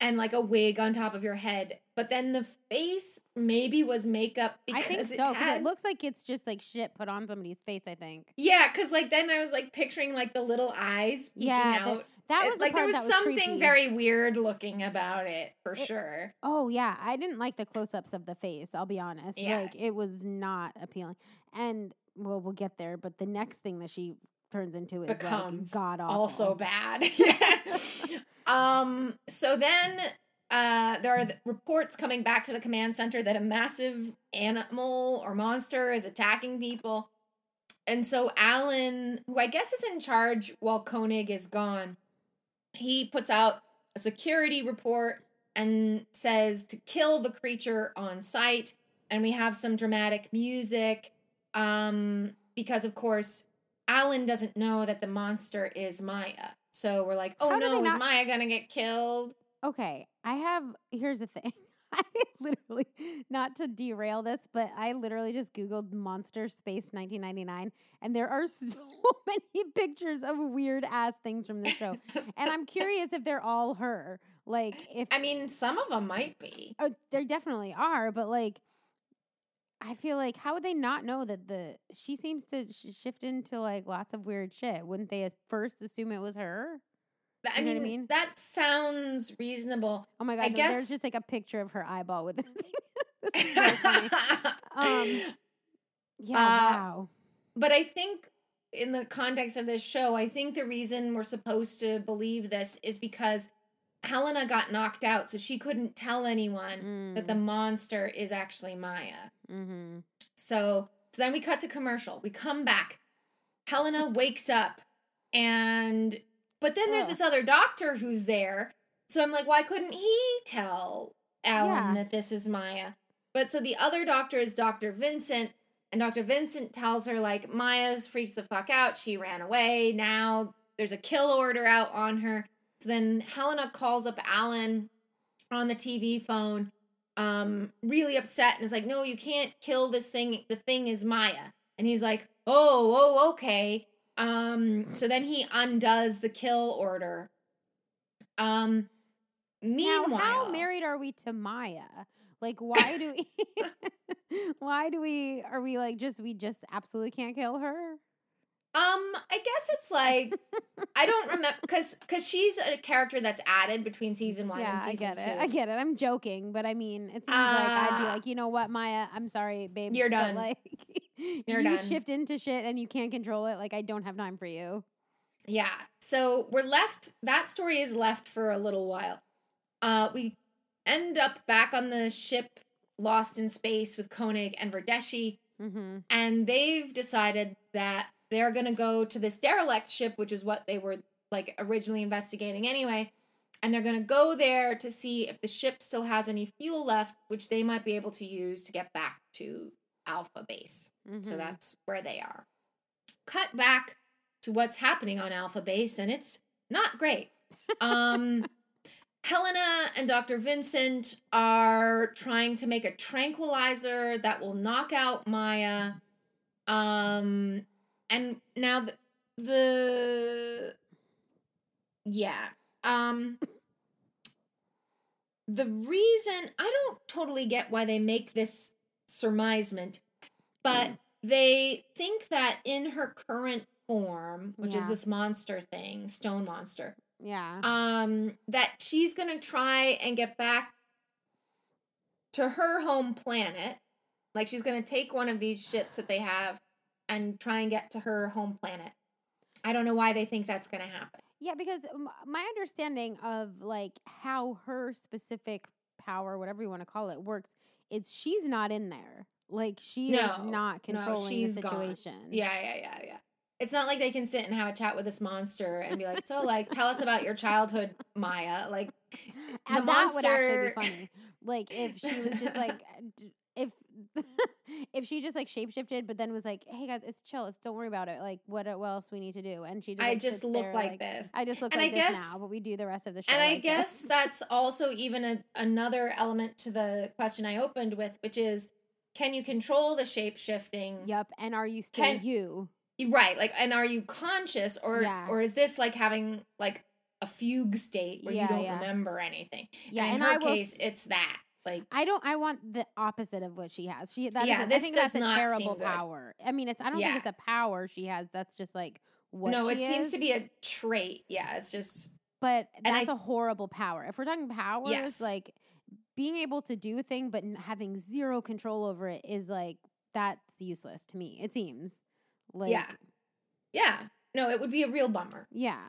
[SPEAKER 1] and like a wig on top of your head. But then the face maybe was makeup because
[SPEAKER 2] I think
[SPEAKER 1] it
[SPEAKER 2] so because
[SPEAKER 1] had
[SPEAKER 2] it looks like it's just like shit put on somebody's face. I think.
[SPEAKER 1] Yeah, because like then I was like picturing like the little eyes peeking
[SPEAKER 2] Yeah, the-
[SPEAKER 1] out.
[SPEAKER 2] That
[SPEAKER 1] It-
[SPEAKER 2] was the
[SPEAKER 1] like there was
[SPEAKER 2] that was
[SPEAKER 1] something
[SPEAKER 2] creepy.
[SPEAKER 1] very weird looking about it for
[SPEAKER 2] It-
[SPEAKER 1] sure.
[SPEAKER 2] Oh yeah, I didn't like the close-ups of the face. I'll be honest.
[SPEAKER 1] Yeah.
[SPEAKER 2] Like it was not appealing. And well, we'll get there. But the next thing that she turns into is
[SPEAKER 1] Becomes
[SPEAKER 2] like god awful.
[SPEAKER 1] Also bad. yeah. um. So then. Uh, there are th- reports coming back to the command center that a massive animal or monster is attacking people. And so Alan, who I guess is in charge while Koenig is gone, he puts out a security report and says to kill the creature on sight. And we have some dramatic music um, because, of course, Alan doesn't know that the monster is Maya. So we're like, oh
[SPEAKER 2] How
[SPEAKER 1] no, is
[SPEAKER 2] not-
[SPEAKER 1] Maya gonna get killed?
[SPEAKER 2] Okay, I have. Here's the thing. I literally, not to derail this, but I literally just Googled Monster Space 1999, and there are so many pictures of weird ass things from the show. and I'm curious if they're all her. Like, if
[SPEAKER 1] I mean, some of them might be.
[SPEAKER 2] Oh, there definitely are, but like, I feel like how would they not know that the she seems to sh- shift into like lots of weird shit? Wouldn't they at first assume it was her?
[SPEAKER 1] I
[SPEAKER 2] You know
[SPEAKER 1] mean,
[SPEAKER 2] what I mean?
[SPEAKER 1] that sounds reasonable.
[SPEAKER 2] Oh my god!
[SPEAKER 1] I
[SPEAKER 2] no,
[SPEAKER 1] guess-
[SPEAKER 2] there's just like a picture of her eyeball with the thing. This is so funny. Um, Yeah,
[SPEAKER 1] Uh,
[SPEAKER 2] wow.
[SPEAKER 1] but I think in the context of this show, I think the reason we're supposed to believe this is because Helena got knocked out, so she couldn't tell anyone that the monster is actually Maya.
[SPEAKER 2] Mm-hmm.
[SPEAKER 1] So, so then we cut to commercial. We come back. Helena wakes up and but then there's this other doctor who's there. So I'm like, why couldn't he tell Alan
[SPEAKER 2] Yeah.
[SPEAKER 1] that this is Maya? But so the other doctor is Dr. Vincent and Dr. Vincent tells her like Maya's freaks the fuck out. She ran away. Now there's a kill order out on her. So then Helena calls up Alan on the TV phone um really upset and is like no you can't kill this thing the thing is maya and he's like oh oh okay um so then he undoes the kill order um
[SPEAKER 2] Now,
[SPEAKER 1] meanwhile
[SPEAKER 2] how married are we to Maya? Like, why do we? Why do we? Are we like just we just absolutely can't kill her?
[SPEAKER 1] Um, I guess it's like I don't remember because because she's a character that's added between season one
[SPEAKER 2] yeah,
[SPEAKER 1] and season I
[SPEAKER 2] get
[SPEAKER 1] two.
[SPEAKER 2] it. I get it. I'm joking, but I mean, it seems like I'd be
[SPEAKER 1] Uh,
[SPEAKER 2] like, you know what, Maya? I'm sorry, babe.
[SPEAKER 1] You're done.
[SPEAKER 2] Like,
[SPEAKER 1] You're
[SPEAKER 2] you
[SPEAKER 1] done.
[SPEAKER 2] shift into shit and you can't control it. Like, I don't have time for you.
[SPEAKER 1] Yeah. So we're left that story is left for a little while. Uh we end up back on the ship lost in space with Koenig and Verdeschi,
[SPEAKER 2] Mm-hmm.
[SPEAKER 1] and they've decided that they're gonna go to this derelict ship, which is what they were like originally investigating anyway. And they're gonna go there to see if the ship still has any fuel left, which they might be able to use to get back to Alpha Base.
[SPEAKER 2] Mm-hmm.
[SPEAKER 1] So that's where they are. Cut back to what's happening on Alpha Base, and it's not great. Um, Helena and Dr. Vincent are trying to make a tranquilizer that will knock out Maya. Um, and now the, the yeah. Um, the reason I don't totally get why they make this surmisement, but they think that in her current form, which is this monster thing, stone monster,
[SPEAKER 2] yeah.
[SPEAKER 1] um, that she's gonna try and get back to her home planet. Like she's gonna take one of these ships that they have and try and get to her home planet. I don't know why they think that's gonna happen.
[SPEAKER 2] Yeah, because my understanding of like how her specific power, whatever you want to call it, works, it's she's not in there. Like she
[SPEAKER 1] No,
[SPEAKER 2] is not
[SPEAKER 1] no,
[SPEAKER 2] controlling
[SPEAKER 1] she's
[SPEAKER 2] the
[SPEAKER 1] gone.
[SPEAKER 2] situation.
[SPEAKER 1] Yeah, yeah, yeah, yeah. It's not like they can sit and have a chat with this monster and be like, "So, like, tell us about your childhood, Maya." Like, the
[SPEAKER 2] And that would actually
[SPEAKER 1] monster-
[SPEAKER 2] be funny. Like if she was just like, if Mm-hmm. if she just like shapeshifted, but then was like, "Hey guys, it's chill. It's don't worry about it. Like, what, what else we need to do?" And she just,
[SPEAKER 1] I just look
[SPEAKER 2] there,
[SPEAKER 1] like this.
[SPEAKER 2] I just look
[SPEAKER 1] And
[SPEAKER 2] like
[SPEAKER 1] I
[SPEAKER 2] this
[SPEAKER 1] guess-
[SPEAKER 2] now, but we do the rest of the show.
[SPEAKER 1] And I
[SPEAKER 2] like
[SPEAKER 1] guess
[SPEAKER 2] this.
[SPEAKER 1] that's also even a, another element to the question I opened with, which is, can you control the shapeshifting?
[SPEAKER 2] Yep. And are you still
[SPEAKER 1] Can-
[SPEAKER 2] you?
[SPEAKER 1] Right. Like, and are you conscious, or
[SPEAKER 2] Yeah.
[SPEAKER 1] or is this like having like a fugue state where
[SPEAKER 2] Yeah,
[SPEAKER 1] you don't
[SPEAKER 2] yeah.
[SPEAKER 1] remember anything?
[SPEAKER 2] Yeah,
[SPEAKER 1] And in
[SPEAKER 2] and
[SPEAKER 1] her
[SPEAKER 2] I will
[SPEAKER 1] case, it's that. Like,
[SPEAKER 2] I don't. I want the opposite of what she has. She that is
[SPEAKER 1] Yeah,
[SPEAKER 2] a- I think that's a terrible power. I mean, it's. I don't
[SPEAKER 1] Yeah.
[SPEAKER 2] think it's a power she has. That's just like what.
[SPEAKER 1] no, it
[SPEAKER 2] she
[SPEAKER 1] seems to be a trait. Yeah, it's just
[SPEAKER 2] But
[SPEAKER 1] and I-
[SPEAKER 2] that's a horrible power. If we're talking powers,
[SPEAKER 1] Yes.
[SPEAKER 2] like being able to do a thing but having zero control over it is like that's useless to me. It seems like
[SPEAKER 1] Yeah. yeah. No, it would be a real bummer.
[SPEAKER 2] yeah.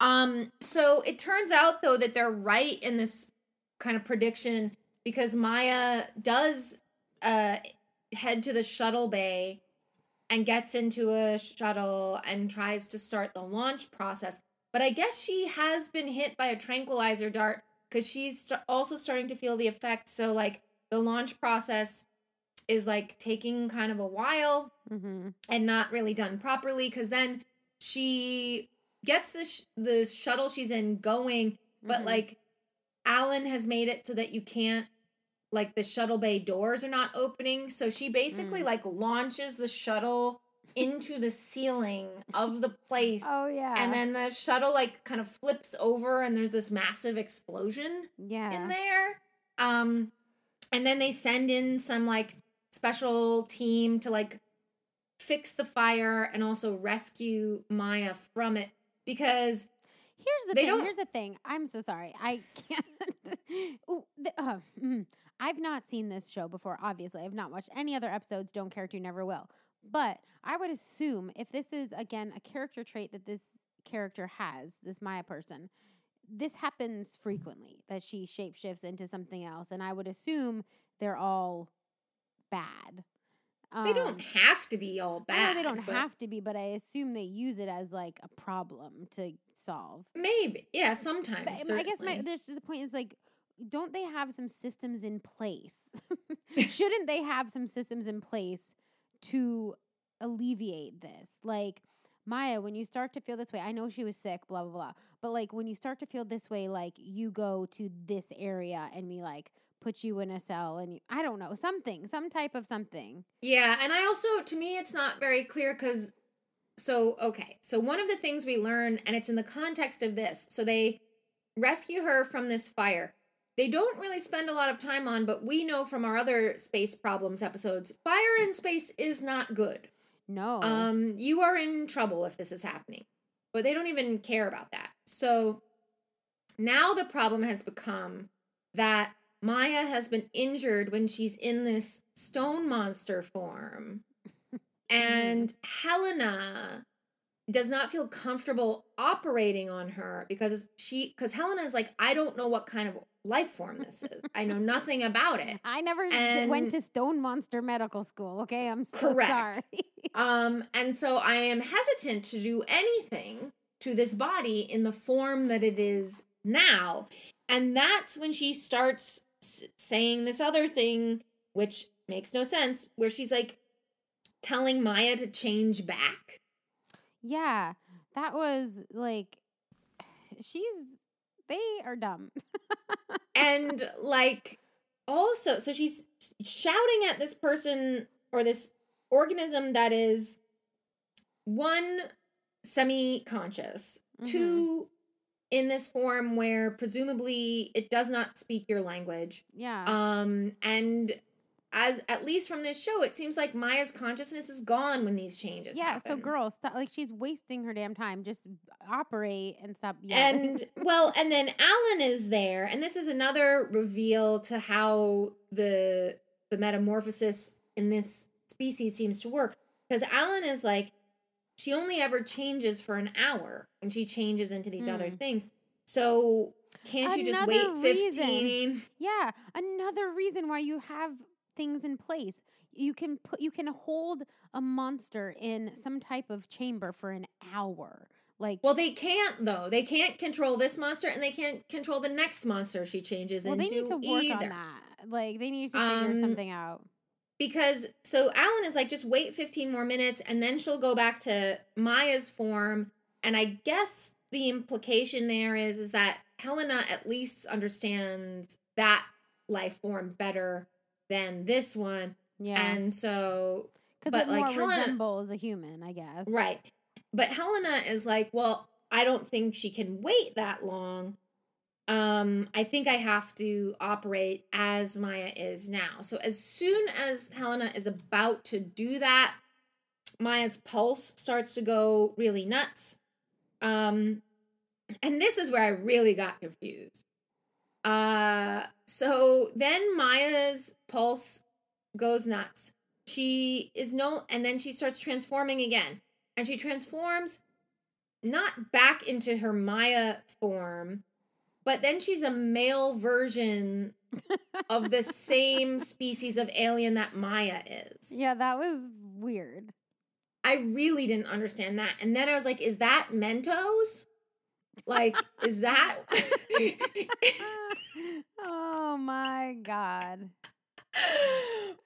[SPEAKER 1] Um, so it turns out though that they're right in this kind of prediction because Maya does uh head to the shuttle bay and gets into a shuttle and tries to start the launch process. But I guess she has been hit by a tranquilizer dart because she's st- also starting to feel the effect. So like the launch process is like taking kind of a while
[SPEAKER 2] Mm-hmm.
[SPEAKER 1] and not really done properly because then she gets the sh- the shuttle she's in going but
[SPEAKER 2] Mhm.
[SPEAKER 1] like alan has made it so that you can't like the shuttle bay doors are not opening so she basically
[SPEAKER 2] Mm.
[SPEAKER 1] like launches the shuttle into the ceiling of the place
[SPEAKER 2] Oh yeah.
[SPEAKER 1] and then the shuttle like kind of flips over and there's this massive explosion
[SPEAKER 2] yeah.
[SPEAKER 1] in there. Um, and then they send in some like special team to like fix the fire and also rescue Maya from it because
[SPEAKER 2] Here's the
[SPEAKER 1] They
[SPEAKER 2] thing. Here's the thing. I'm so sorry. I can't. Ooh, the, uh, mm. I've not seen this show before. Obviously, I've not watched any other episodes. Don't care to, never will. But I would assume if this is again a character trait that this character has, this Maya person, this happens frequently that she shapeshifts into something else, and I would assume they're all bad.
[SPEAKER 1] they don't
[SPEAKER 2] Um,
[SPEAKER 1] have to be all bad.
[SPEAKER 2] they don't have to be, but I assume they use it as like a problem to solve.
[SPEAKER 1] Maybe, yeah, sometimes.
[SPEAKER 2] But um, I guess my there's a point is like, don't they have some systems in place? Shouldn't they have some systems in place to alleviate this? Like Maya, when you start to feel this way, I know she was sick, blah blah blah. But like when you start to feel this way, like you go to this area and we like put you in a cell and you, I don't know something, some type of something.
[SPEAKER 1] Yeah, and I also to me it's not very clear cuz so okay. So one of the things we learn and it's in the context of this. So they rescue her from this fire. they don't really spend a lot of time on, but we know from our other space problems episodes, fire in space is not good.
[SPEAKER 2] No.
[SPEAKER 1] Um, you are in trouble if this is happening. But they don't even care about that. So now the problem has become that Maya has been injured when she's in this stone monster form. And Helena does not feel comfortable operating on her because she because Helena is like, I don't know what kind of life form this is. I know nothing about it.
[SPEAKER 2] I never
[SPEAKER 1] and-
[SPEAKER 2] went to Stone Monster Medical School. Okay, I'm so
[SPEAKER 1] Correct.
[SPEAKER 2] sorry.
[SPEAKER 1] Um, and so I am hesitant to do anything to this body in the form that it is now. And that's when she starts s- saying this other thing, which makes no sense, where she's like telling Maya to change back.
[SPEAKER 2] yeah, that was like, she's. They are dumb.
[SPEAKER 1] And like, also, so she's shouting at this person or this organism that is one semi conscious,
[SPEAKER 2] Mhm.
[SPEAKER 1] two in this form where presumably it does not speak your language.
[SPEAKER 2] Yeah.
[SPEAKER 1] Um, and as at least from this show, it seems like Maya's consciousness is gone when these changes. Happen.
[SPEAKER 2] Yeah. So,
[SPEAKER 1] happen.
[SPEAKER 2] girl, stop. Like, she's wasting her damn time. Just operate and stop yelling.
[SPEAKER 1] And well, and then Alan is there, and this is another reveal to how the the metamorphosis in this species seems to work. Because Alan is like, she only ever changes for an hour and she changes into these other
[SPEAKER 2] Mm.
[SPEAKER 1] things. So can't you just wait
[SPEAKER 2] Another reason.
[SPEAKER 1] fifteen?
[SPEAKER 2] Yeah, another reason why you have things in place. You can put you can hold a monster in some type of chamber for an hour. Like
[SPEAKER 1] Well, they can't though. They can't control this monster, and they can't control the next monster she changes
[SPEAKER 2] well,
[SPEAKER 1] into
[SPEAKER 2] they need to work
[SPEAKER 1] either.
[SPEAKER 2] on that. Like they need to figure
[SPEAKER 1] Um,
[SPEAKER 2] something out.
[SPEAKER 1] because so Alan is like, just wait 15 more minutes and then she'll go back to Maya's form. And I guess the implication there is is that Helena at least understands that life form better than this one.
[SPEAKER 2] Yeah,
[SPEAKER 1] And so
[SPEAKER 2] because
[SPEAKER 1] but,
[SPEAKER 2] it
[SPEAKER 1] like,
[SPEAKER 2] more
[SPEAKER 1] Helena-
[SPEAKER 2] resembles a human, I guess.
[SPEAKER 1] right. But Helena is like, well, I don't think she can wait that long. Um, I think I have to operate as Maya is now. So as soon as Helena is about to do that, Maya's pulse starts to go really nuts. Um, and this is where I really got confused. Uh, so then Maya's pulse goes nuts. She is no, and then she starts transforming again, and she transforms not back into her Maya form, but then she's a male version of the same species of alien that Maya is.
[SPEAKER 2] Yeah, that was weird.
[SPEAKER 1] I really didn't understand that. And then I was like, is that Mentor? Like, is that
[SPEAKER 2] oh my god.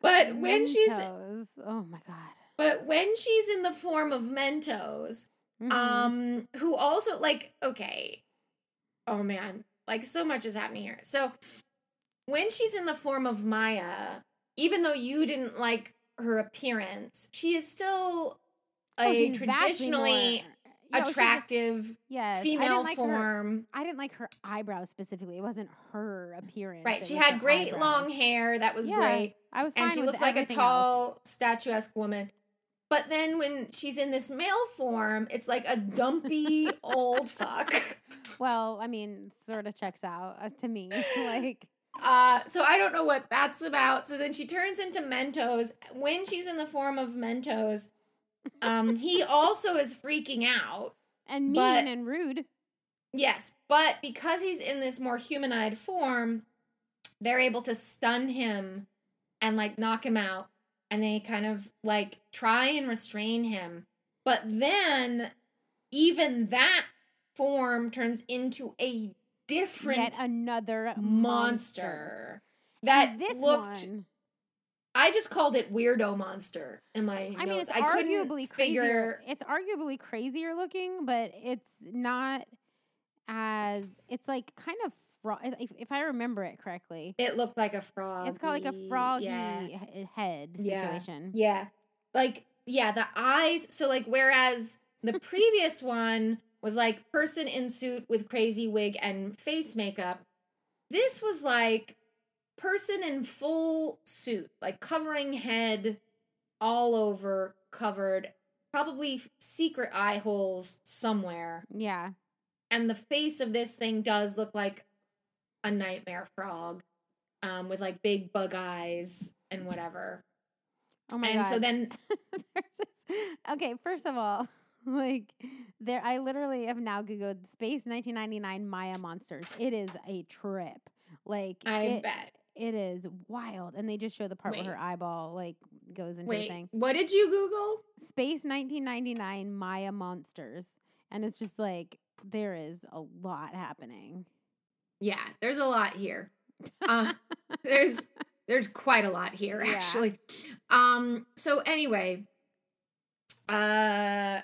[SPEAKER 1] But when she's
[SPEAKER 2] oh my god.
[SPEAKER 1] but when she's in the form of Mentor,
[SPEAKER 2] Mhm.
[SPEAKER 1] um who also like okay oh man like so much is happening here so when she's in the form of maya even though you didn't like her appearance she is still
[SPEAKER 2] Oh,
[SPEAKER 1] a
[SPEAKER 2] vastly
[SPEAKER 1] traditionally
[SPEAKER 2] more- Yeah, she's a-
[SPEAKER 1] attractive
[SPEAKER 2] yes,
[SPEAKER 1] female
[SPEAKER 2] didn't like Her,
[SPEAKER 1] form
[SPEAKER 2] I didn't like her eyebrows specifically. It wasn't her appearance.
[SPEAKER 1] right she had
[SPEAKER 2] her
[SPEAKER 1] great long hair that was
[SPEAKER 2] Yeah,
[SPEAKER 1] great
[SPEAKER 2] I was fine
[SPEAKER 1] and she looked like a
[SPEAKER 2] everything else.
[SPEAKER 1] tall statuesque woman but then when she's in this male form it's like a dumpy old fuck
[SPEAKER 2] Well, I mean, sort of checks out uh, to me. like,
[SPEAKER 1] Uh, so I don't know what that's about. So then she turns into Mentor. When she's in the form of Mentor, um, he also is freaking out.
[SPEAKER 2] and mean
[SPEAKER 1] But-
[SPEAKER 2] and rude.
[SPEAKER 1] Yes, but because he's in this more humanoid form, they're able to stun him and like knock him out. And they kind of like try and restrain him. But then even that form turns into a different
[SPEAKER 2] Yet another monster.
[SPEAKER 1] monster. That
[SPEAKER 2] And this
[SPEAKER 1] looked
[SPEAKER 2] one,
[SPEAKER 1] I just called it weirdo monster in my
[SPEAKER 2] I mean, it's
[SPEAKER 1] I
[SPEAKER 2] arguably crazier.
[SPEAKER 1] figure.
[SPEAKER 2] It's arguably crazier looking, but it's not as. It's like kind of fro- if, if I remember it correctly.
[SPEAKER 1] It looked like a frog.
[SPEAKER 2] It's got like a froggy
[SPEAKER 1] Yeah.
[SPEAKER 2] he- head
[SPEAKER 1] Yeah.
[SPEAKER 2] situation.
[SPEAKER 1] yeah, like yeah, the eyes. So like, whereas the previous one was like person in suit with crazy wig and face makeup. this was like person in full suit, like covering head all over, covered, probably secret eye holes somewhere.
[SPEAKER 2] Yeah.
[SPEAKER 1] And the face of this thing does look like a nightmare frog um, with like big bug eyes and whatever.
[SPEAKER 2] Oh my
[SPEAKER 1] and
[SPEAKER 2] god.
[SPEAKER 1] so then
[SPEAKER 2] this- okay, first of all, like there I literally have now googled space 1999 Maya monsters. It is a trip. Like
[SPEAKER 1] I
[SPEAKER 2] it,
[SPEAKER 1] bet.
[SPEAKER 2] It is wild and they just show the part
[SPEAKER 1] Wait.
[SPEAKER 2] where her eyeball like goes into
[SPEAKER 1] Wait,
[SPEAKER 2] thing.
[SPEAKER 1] what did you Google?
[SPEAKER 2] Space 1999 Maya monsters and it's just like there is a lot happening.
[SPEAKER 1] Yeah, there's a lot here. Uh, there's there's quite a lot here
[SPEAKER 2] Yeah.
[SPEAKER 1] actually. Um so anyway, uh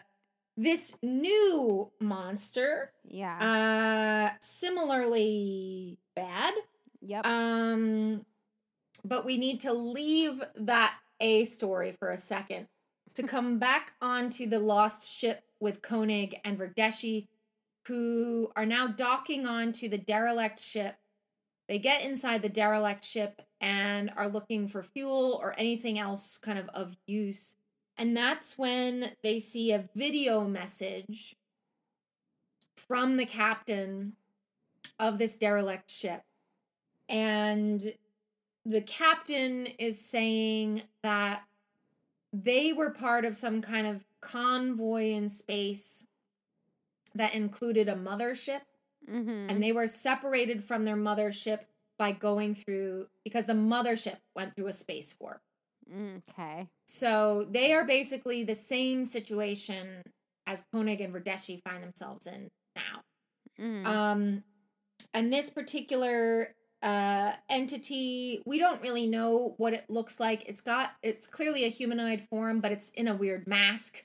[SPEAKER 1] this new monster
[SPEAKER 2] Yeah.
[SPEAKER 1] uh similarly bad.
[SPEAKER 2] Yep.
[SPEAKER 1] Um but we need to leave that A story for a second to come back onto the lost ship with Koenig and Verdeschi, who are now docking onto the derelict ship. They get inside the derelict ship and are looking for fuel or anything else kind of of use. And that's when they see a video message from the captain of this derelict ship. And the captain is saying that they were part of some kind of convoy in space that included a mothership
[SPEAKER 2] mm-hmm.
[SPEAKER 1] and they were separated from their mothership by going through because the mothership went through a space warp.
[SPEAKER 2] okay.
[SPEAKER 1] So they are basically the same situation as Koenig and Verdeschi find themselves in now.
[SPEAKER 2] Mhm.
[SPEAKER 1] Um, and this particular uh entity, we don't really know what it looks like. It's got it's clearly a humanoid form, but it's in a weird mask.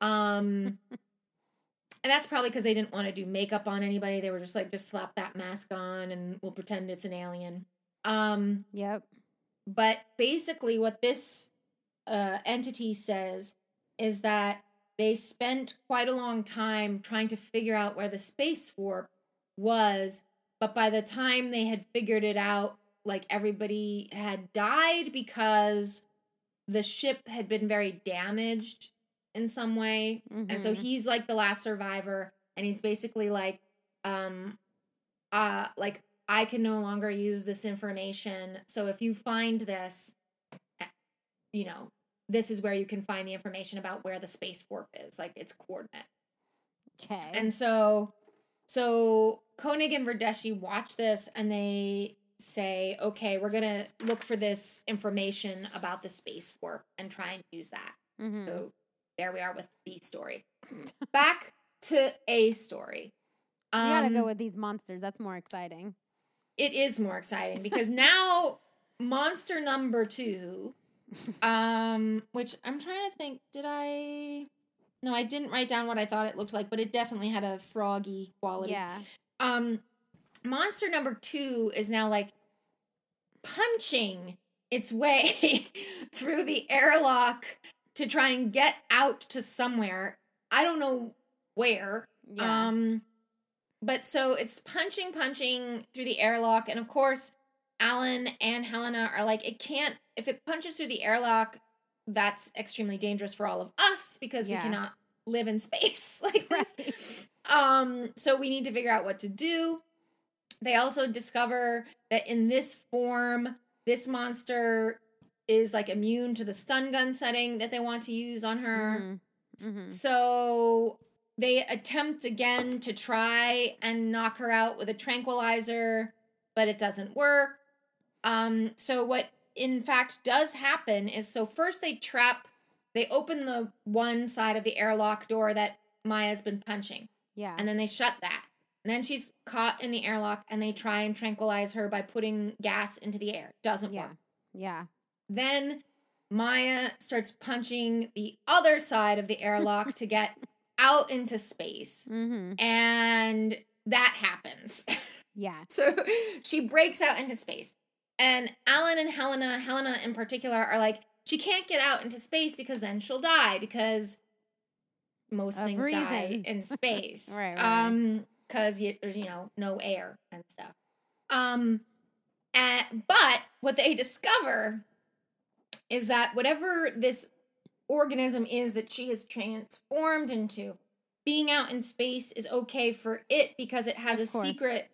[SPEAKER 1] Um, and that's probably because they didn't want to do makeup on anybody. They were just like, just slap that mask on, and we'll pretend it's an alien. Um,
[SPEAKER 2] yep.
[SPEAKER 1] but basically, what this uh, entity says is that they spent quite a long time trying to figure out where the space warp was. But by the time they had figured it out, like everybody had died because the ship had been very damaged in some way. And so
[SPEAKER 2] Mhm.
[SPEAKER 1] he's like the last survivor. And he's basically like, um, uh, like I can no longer use this information. So if you find this, eh, you know, this is where you can find the information about where the space warp is, like its coordinate.
[SPEAKER 2] Okay.
[SPEAKER 1] And so, so Koenig and Verdeschi watch this and they say, okay, we're gonna look for this information about the space warp and try and use that.
[SPEAKER 2] Mhm.
[SPEAKER 1] So there we are with B story. Back to A story.
[SPEAKER 2] you gotta
[SPEAKER 1] Um,
[SPEAKER 2] go with these monsters. That's more exciting.
[SPEAKER 1] it is more exciting because now monster number two um which i'm trying to think did i no i didn't write down what i thought it looked like but it definitely had a froggy quality
[SPEAKER 2] Yeah.
[SPEAKER 1] um monster number two is now like punching its way through the airlock to try and get out to somewhere i don't know where
[SPEAKER 2] Yeah.
[SPEAKER 1] um, but so it's punching, punching through the airlock, and of course, Alan and Helena are like, it can't. If it punches through the airlock, that's extremely dangerous for all of us because
[SPEAKER 2] Yeah.
[SPEAKER 1] we cannot live in space like this.
[SPEAKER 2] Right.
[SPEAKER 1] Um, so we need to figure out what to do. They also discover that in this form, this monster is like immune to the stun gun setting that they want to use on her.
[SPEAKER 2] Mhm. Mhm.
[SPEAKER 1] So they attempt again to try and knock her out with a tranquilizer, but it doesn't work. Um, so what in fact does happen is so first they trap, they open the one side of the airlock door that Maya's been punching,
[SPEAKER 2] Yeah.
[SPEAKER 1] and then they shut that. And then she's caught in the airlock, and they try and tranquilize her by putting gas into the air. Doesn't
[SPEAKER 2] yeah.
[SPEAKER 1] work.
[SPEAKER 2] Yeah.
[SPEAKER 1] Then Maya starts punching the other side of the airlock to get out into space.
[SPEAKER 2] Mm-hmm.
[SPEAKER 1] And that happens.
[SPEAKER 2] Yeah.
[SPEAKER 1] so she breaks out into space. And Alan and Helena, Helena in particular, are like, she can't get out into space because then she'll die because most
[SPEAKER 2] Of
[SPEAKER 1] things die in space.
[SPEAKER 2] Right, right, right.
[SPEAKER 1] Um, because you, there's, you know, no air and stuff. Um, and, but what they discover is that whatever this organism is that she has transformed into, being out in space is okay for it because it has
[SPEAKER 2] Of
[SPEAKER 1] a
[SPEAKER 2] course.
[SPEAKER 1] secret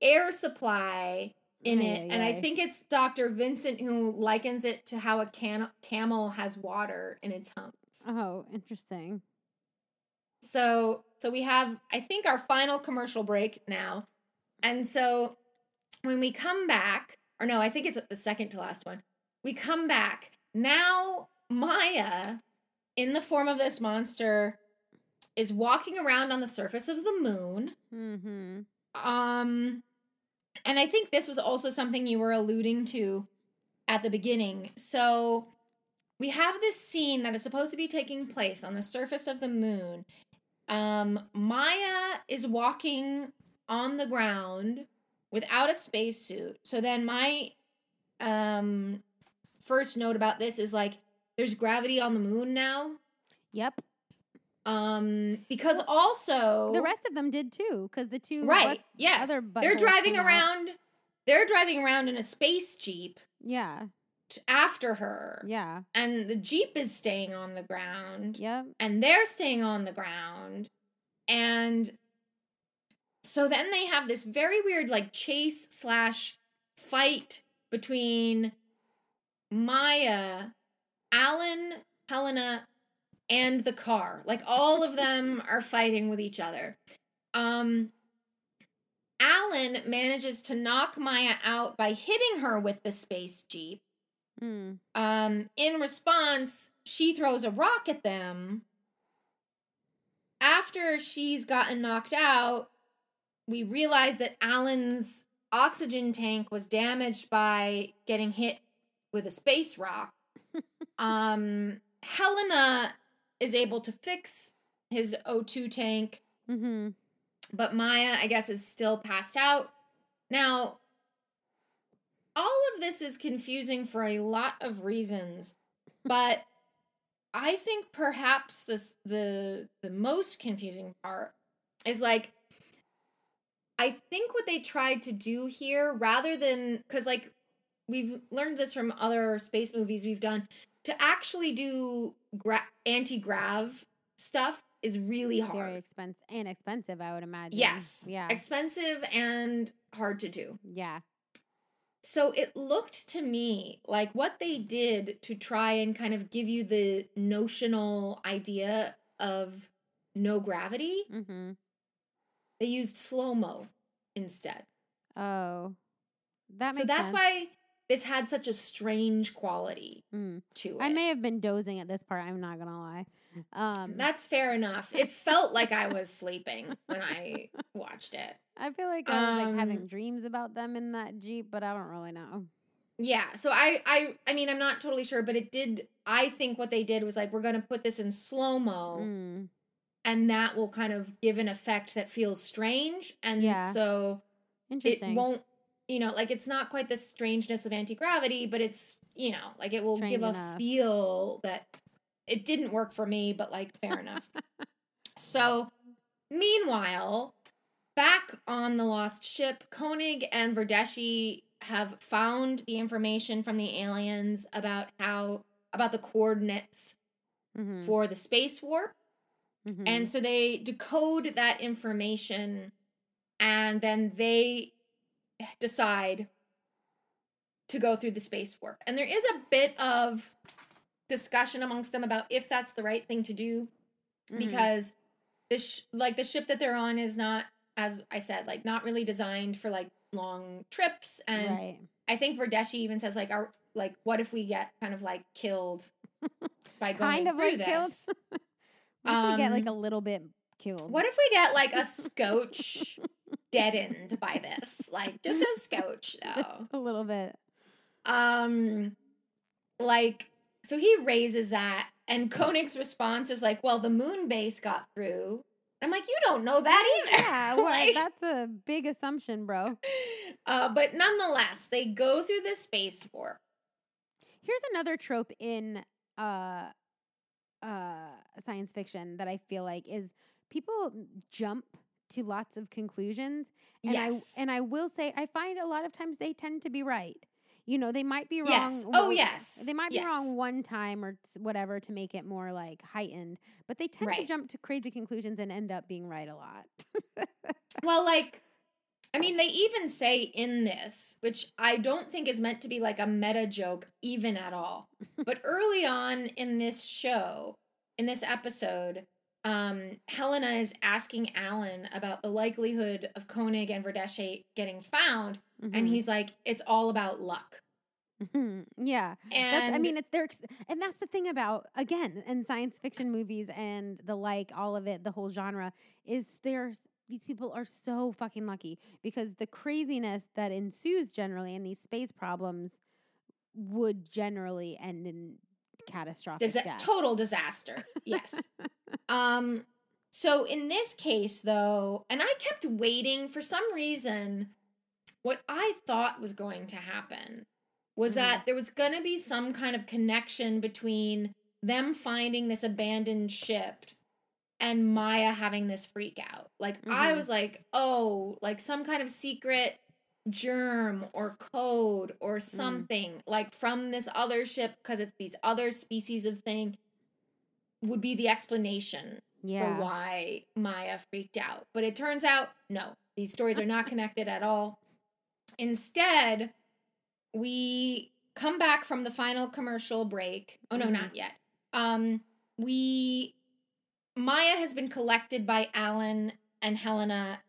[SPEAKER 1] air supply in
[SPEAKER 2] Ay,
[SPEAKER 1] it.
[SPEAKER 2] ay,
[SPEAKER 1] and I think it's Dr. Vincent who likens it to how a can- camel has water in its humps.
[SPEAKER 2] Oh, interesting.
[SPEAKER 1] So so we have I think our final commercial break now. And so when we come back, or no, I think it's the second to last one. We come back. Now Maya in the form of this monster is walking around on the surface of the moon.
[SPEAKER 2] Mm-hmm.
[SPEAKER 1] Um and I think this was also something you were alluding to at the beginning. So we have this scene that is supposed to be taking place on the surface of the moon. Um Maya is walking on the ground without a spacesuit. So then my um first note about this is like there's gravity on the moon now.
[SPEAKER 2] Yep.
[SPEAKER 1] Um because also
[SPEAKER 2] The rest of them did too, because the two
[SPEAKER 1] right
[SPEAKER 2] butt-
[SPEAKER 1] yes
[SPEAKER 2] other
[SPEAKER 1] they're driving
[SPEAKER 2] came out.
[SPEAKER 1] around they're driving around in a space jeep
[SPEAKER 2] Yeah.
[SPEAKER 1] after her
[SPEAKER 2] Yeah.
[SPEAKER 1] and the jeep is staying on the ground
[SPEAKER 2] Yep.
[SPEAKER 1] and they're staying on the ground and so then they have this very weird like chase slash fight between maya alan helena and the car like all of them are fighting with each other um alan manages to knock maya out by hitting her with the space jeep
[SPEAKER 2] Mm.
[SPEAKER 1] um, in response, she throws a rock at them. After she's gotten knocked out, we realize that Alan's oxygen tank was damaged by getting hit with a space rock. um, Helena is able to fix his O2 tank
[SPEAKER 2] Mm-hmm.
[SPEAKER 1] but Maya, I guess, is still passed out. Now, all of this is confusing for a lot of reasons, but I think perhaps this the the most confusing part is like I think what they tried to do here rather than cuz like we've learned this from other space movies we've done to actually do gra- anti-grav stuff is really hard.
[SPEAKER 2] Very expensive and expensive, I would imagine.
[SPEAKER 1] Yes.
[SPEAKER 2] Yeah.
[SPEAKER 1] Expensive and hard to do.
[SPEAKER 2] yeah.
[SPEAKER 1] So it looked to me like what they did to try and kind of give you the notional idea of no gravity,
[SPEAKER 2] Mm-hmm.
[SPEAKER 1] they used slow mo instead.
[SPEAKER 2] Oh. That
[SPEAKER 1] So that's
[SPEAKER 2] sense.
[SPEAKER 1] why this had such a strange quality
[SPEAKER 2] Mm.
[SPEAKER 1] to it.
[SPEAKER 2] I may have been dozing at this part. I'm not gonna lie. Um,
[SPEAKER 1] That's fair enough. It felt like I was sleeping when I watched it.
[SPEAKER 2] I feel like I was like having
[SPEAKER 1] um,
[SPEAKER 2] dreams about them in that jeep, but I don't really know.
[SPEAKER 1] Yeah, so I I I mean I'm not totally sure, but it did I think what they did was like we're to put this in slow-mo
[SPEAKER 2] Mm.
[SPEAKER 1] and that will kind of give an effect that feels strange and
[SPEAKER 2] Yeah.
[SPEAKER 1] so it won't you know like it's not quite the strangeness of anti-gravity but it's you know like it will
[SPEAKER 2] Strange
[SPEAKER 1] give a feel that it didn't work for me but like fair enough. So meanwhile back on the lost ship koenig and verdeschi have found the information from the aliens about how about the coordinates
[SPEAKER 2] Mhm,
[SPEAKER 1] for the space warp.
[SPEAKER 2] Mhm.
[SPEAKER 1] and so they decode that information and then they decide to go through the space warp. And there is a bit of discussion amongst them about if that's the right thing to do
[SPEAKER 2] Mhm.
[SPEAKER 1] because the sh- like the ship that they're on is not as I said like not really designed for like long trips and
[SPEAKER 2] right.
[SPEAKER 1] I think Verdeschi even says like our like what if we get kind of like killed by going
[SPEAKER 2] Kind of
[SPEAKER 1] through
[SPEAKER 2] like
[SPEAKER 1] this?
[SPEAKER 2] if we get like
[SPEAKER 1] Um,
[SPEAKER 2] a little bit killed?
[SPEAKER 1] What if we get like a scotch deadened by this? Like just a scotch
[SPEAKER 2] Just
[SPEAKER 1] though.
[SPEAKER 2] a little bit.
[SPEAKER 1] Um like so he raises that and Koenig's response is like, "Well, the moon base got through." I'm like, "You don't know that either."
[SPEAKER 2] Yeah, well,
[SPEAKER 1] Like-
[SPEAKER 2] that's a big assumption, bro.
[SPEAKER 1] uh but nonetheless, they go through the space warp.
[SPEAKER 2] Here's another trope in uh uh science fiction that I feel like is people jump to lots of conclusions. And
[SPEAKER 1] yes.
[SPEAKER 2] I and I will say I find a lot of times they tend to be right. You know, they might be wrong.
[SPEAKER 1] yes. Oh,
[SPEAKER 2] one-
[SPEAKER 1] yes.
[SPEAKER 2] They might be
[SPEAKER 1] Yes.
[SPEAKER 2] wrong one time or whatever to make it more like heightened, but they tend to jump to crazy conclusions and end up being right a lot.
[SPEAKER 1] Well, like, I mean, they even say in this, which I don't think is meant to be like a meta joke, even at all. but early on in this show, in this episode, um, Helena is asking Alan about the likelihood of Koenig and Verdeschi getting found, and
[SPEAKER 2] Mhm.
[SPEAKER 1] he's like, "It's all about luck."
[SPEAKER 2] Mhm. yeah.
[SPEAKER 1] And
[SPEAKER 2] That's, I mean, it's their, and that's the thing about again, in science fiction movies and the like, all of it, the whole genre is there's these people are so fucking lucky because the craziness that ensues generally in these space problems would generally end in catastrophic
[SPEAKER 1] Disa- total disaster. Yes. um so in this case though, and I kept waiting for some reason what I thought was going to happen was
[SPEAKER 2] Mhm.
[SPEAKER 1] that there was going to be some kind of connection between them finding this abandoned ship and Maya having this freak out. Like I
[SPEAKER 2] Mhm.
[SPEAKER 1] was like, "Oh, like some kind of secret germ or code or something like from this other ship because it's these other species of thing would be the explanation
[SPEAKER 2] yeah.
[SPEAKER 1] for why Maya freaked out. But it turns out no, these stories are not connected at all. Instead, we come back from the final commercial break. Oh no,
[SPEAKER 2] Mhm.
[SPEAKER 1] not yet. Um we Maya has been collected by Alan and Helena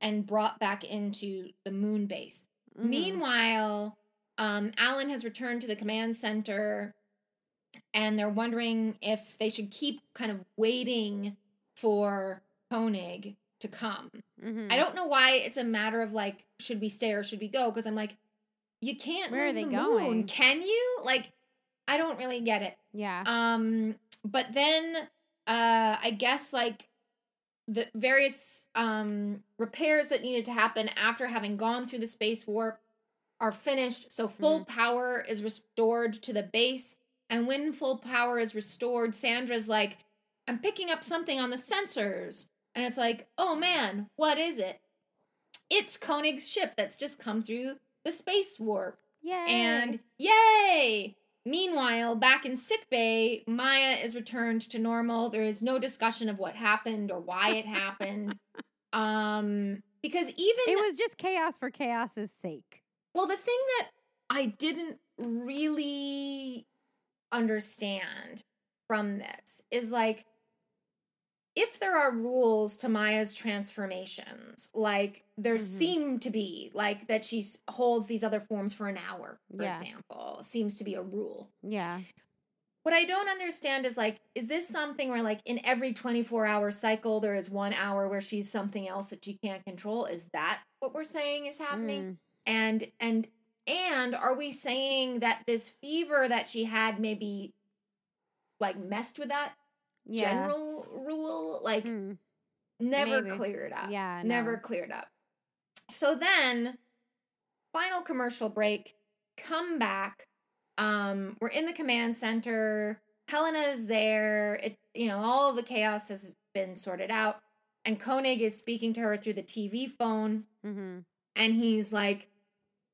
[SPEAKER 1] and brought back into the moon base.
[SPEAKER 2] Mhm.
[SPEAKER 1] Meanwhile, um, Alan has returned to the command center and they're wondering if they should keep kind of waiting for Koenig to come.
[SPEAKER 2] Mhm.
[SPEAKER 1] I don't know why it's a matter of like, should we stay or should we go? Because I'm like, you can't
[SPEAKER 2] Where are they
[SPEAKER 1] the
[SPEAKER 2] going?
[SPEAKER 1] moon, can you? Like, I don't really get it.
[SPEAKER 2] Yeah.
[SPEAKER 1] Um, but then uh I guess like the various um repairs that needed to happen after having gone through the space warp are finished. So full power is restored to the base. And when full power is restored, Sandra's like, I'm picking up something on the sensors. And it's like, oh man, what is it? It's Koenig's ship that's just come through the space warp.
[SPEAKER 2] Yay.
[SPEAKER 1] And yay! Meanwhile, back in sickbay, Maya is returned to normal. There is no discussion of what happened or why it happened. Um, because even
[SPEAKER 2] it was just chaos for chaos's sake.
[SPEAKER 1] well, the thing that I didn't really understand from this is like if there are rules to Maya's transformations, like there
[SPEAKER 2] Mhm.
[SPEAKER 1] seem to be, like that she holds these other forms for an hour, for
[SPEAKER 2] Yeah.
[SPEAKER 1] example, seems to be a rule.
[SPEAKER 2] Yeah.
[SPEAKER 1] What I don't understand is like, is this something where like in every 24 hour cycle there is one hour where she's something else that she can't control? Is that what we're saying is happening?
[SPEAKER 2] Mm.
[SPEAKER 1] and and and are we saying that this fever that she had maybe like messed with that
[SPEAKER 2] Yeah.
[SPEAKER 1] general rule like
[SPEAKER 2] Mm.
[SPEAKER 1] never
[SPEAKER 2] maybe.
[SPEAKER 1] cleared up
[SPEAKER 2] Yeah,
[SPEAKER 1] never cleared up so then final commercial break come back um we're in the command center helena is there it you know all the chaos has been sorted out and koenig is speaking to her through the tv phone
[SPEAKER 2] Mhm.
[SPEAKER 1] and he's like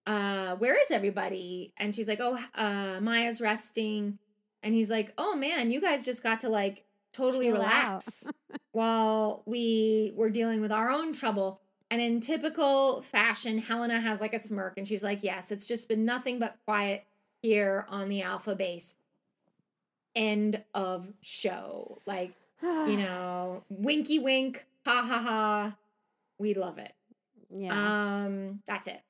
[SPEAKER 1] uh where is everybody? And she's like oh uh maya's resting. And he's like oh man you guys just got to like totally
[SPEAKER 2] Chill
[SPEAKER 1] relax while we were dealing with our own trouble. And in typical fashion helena has like a smirk and she's like yes it's just been nothing but quiet here on the alpha base. End of show. Like you know winky wink ha ha ha. We love it.
[SPEAKER 2] Yeah.
[SPEAKER 1] um that's it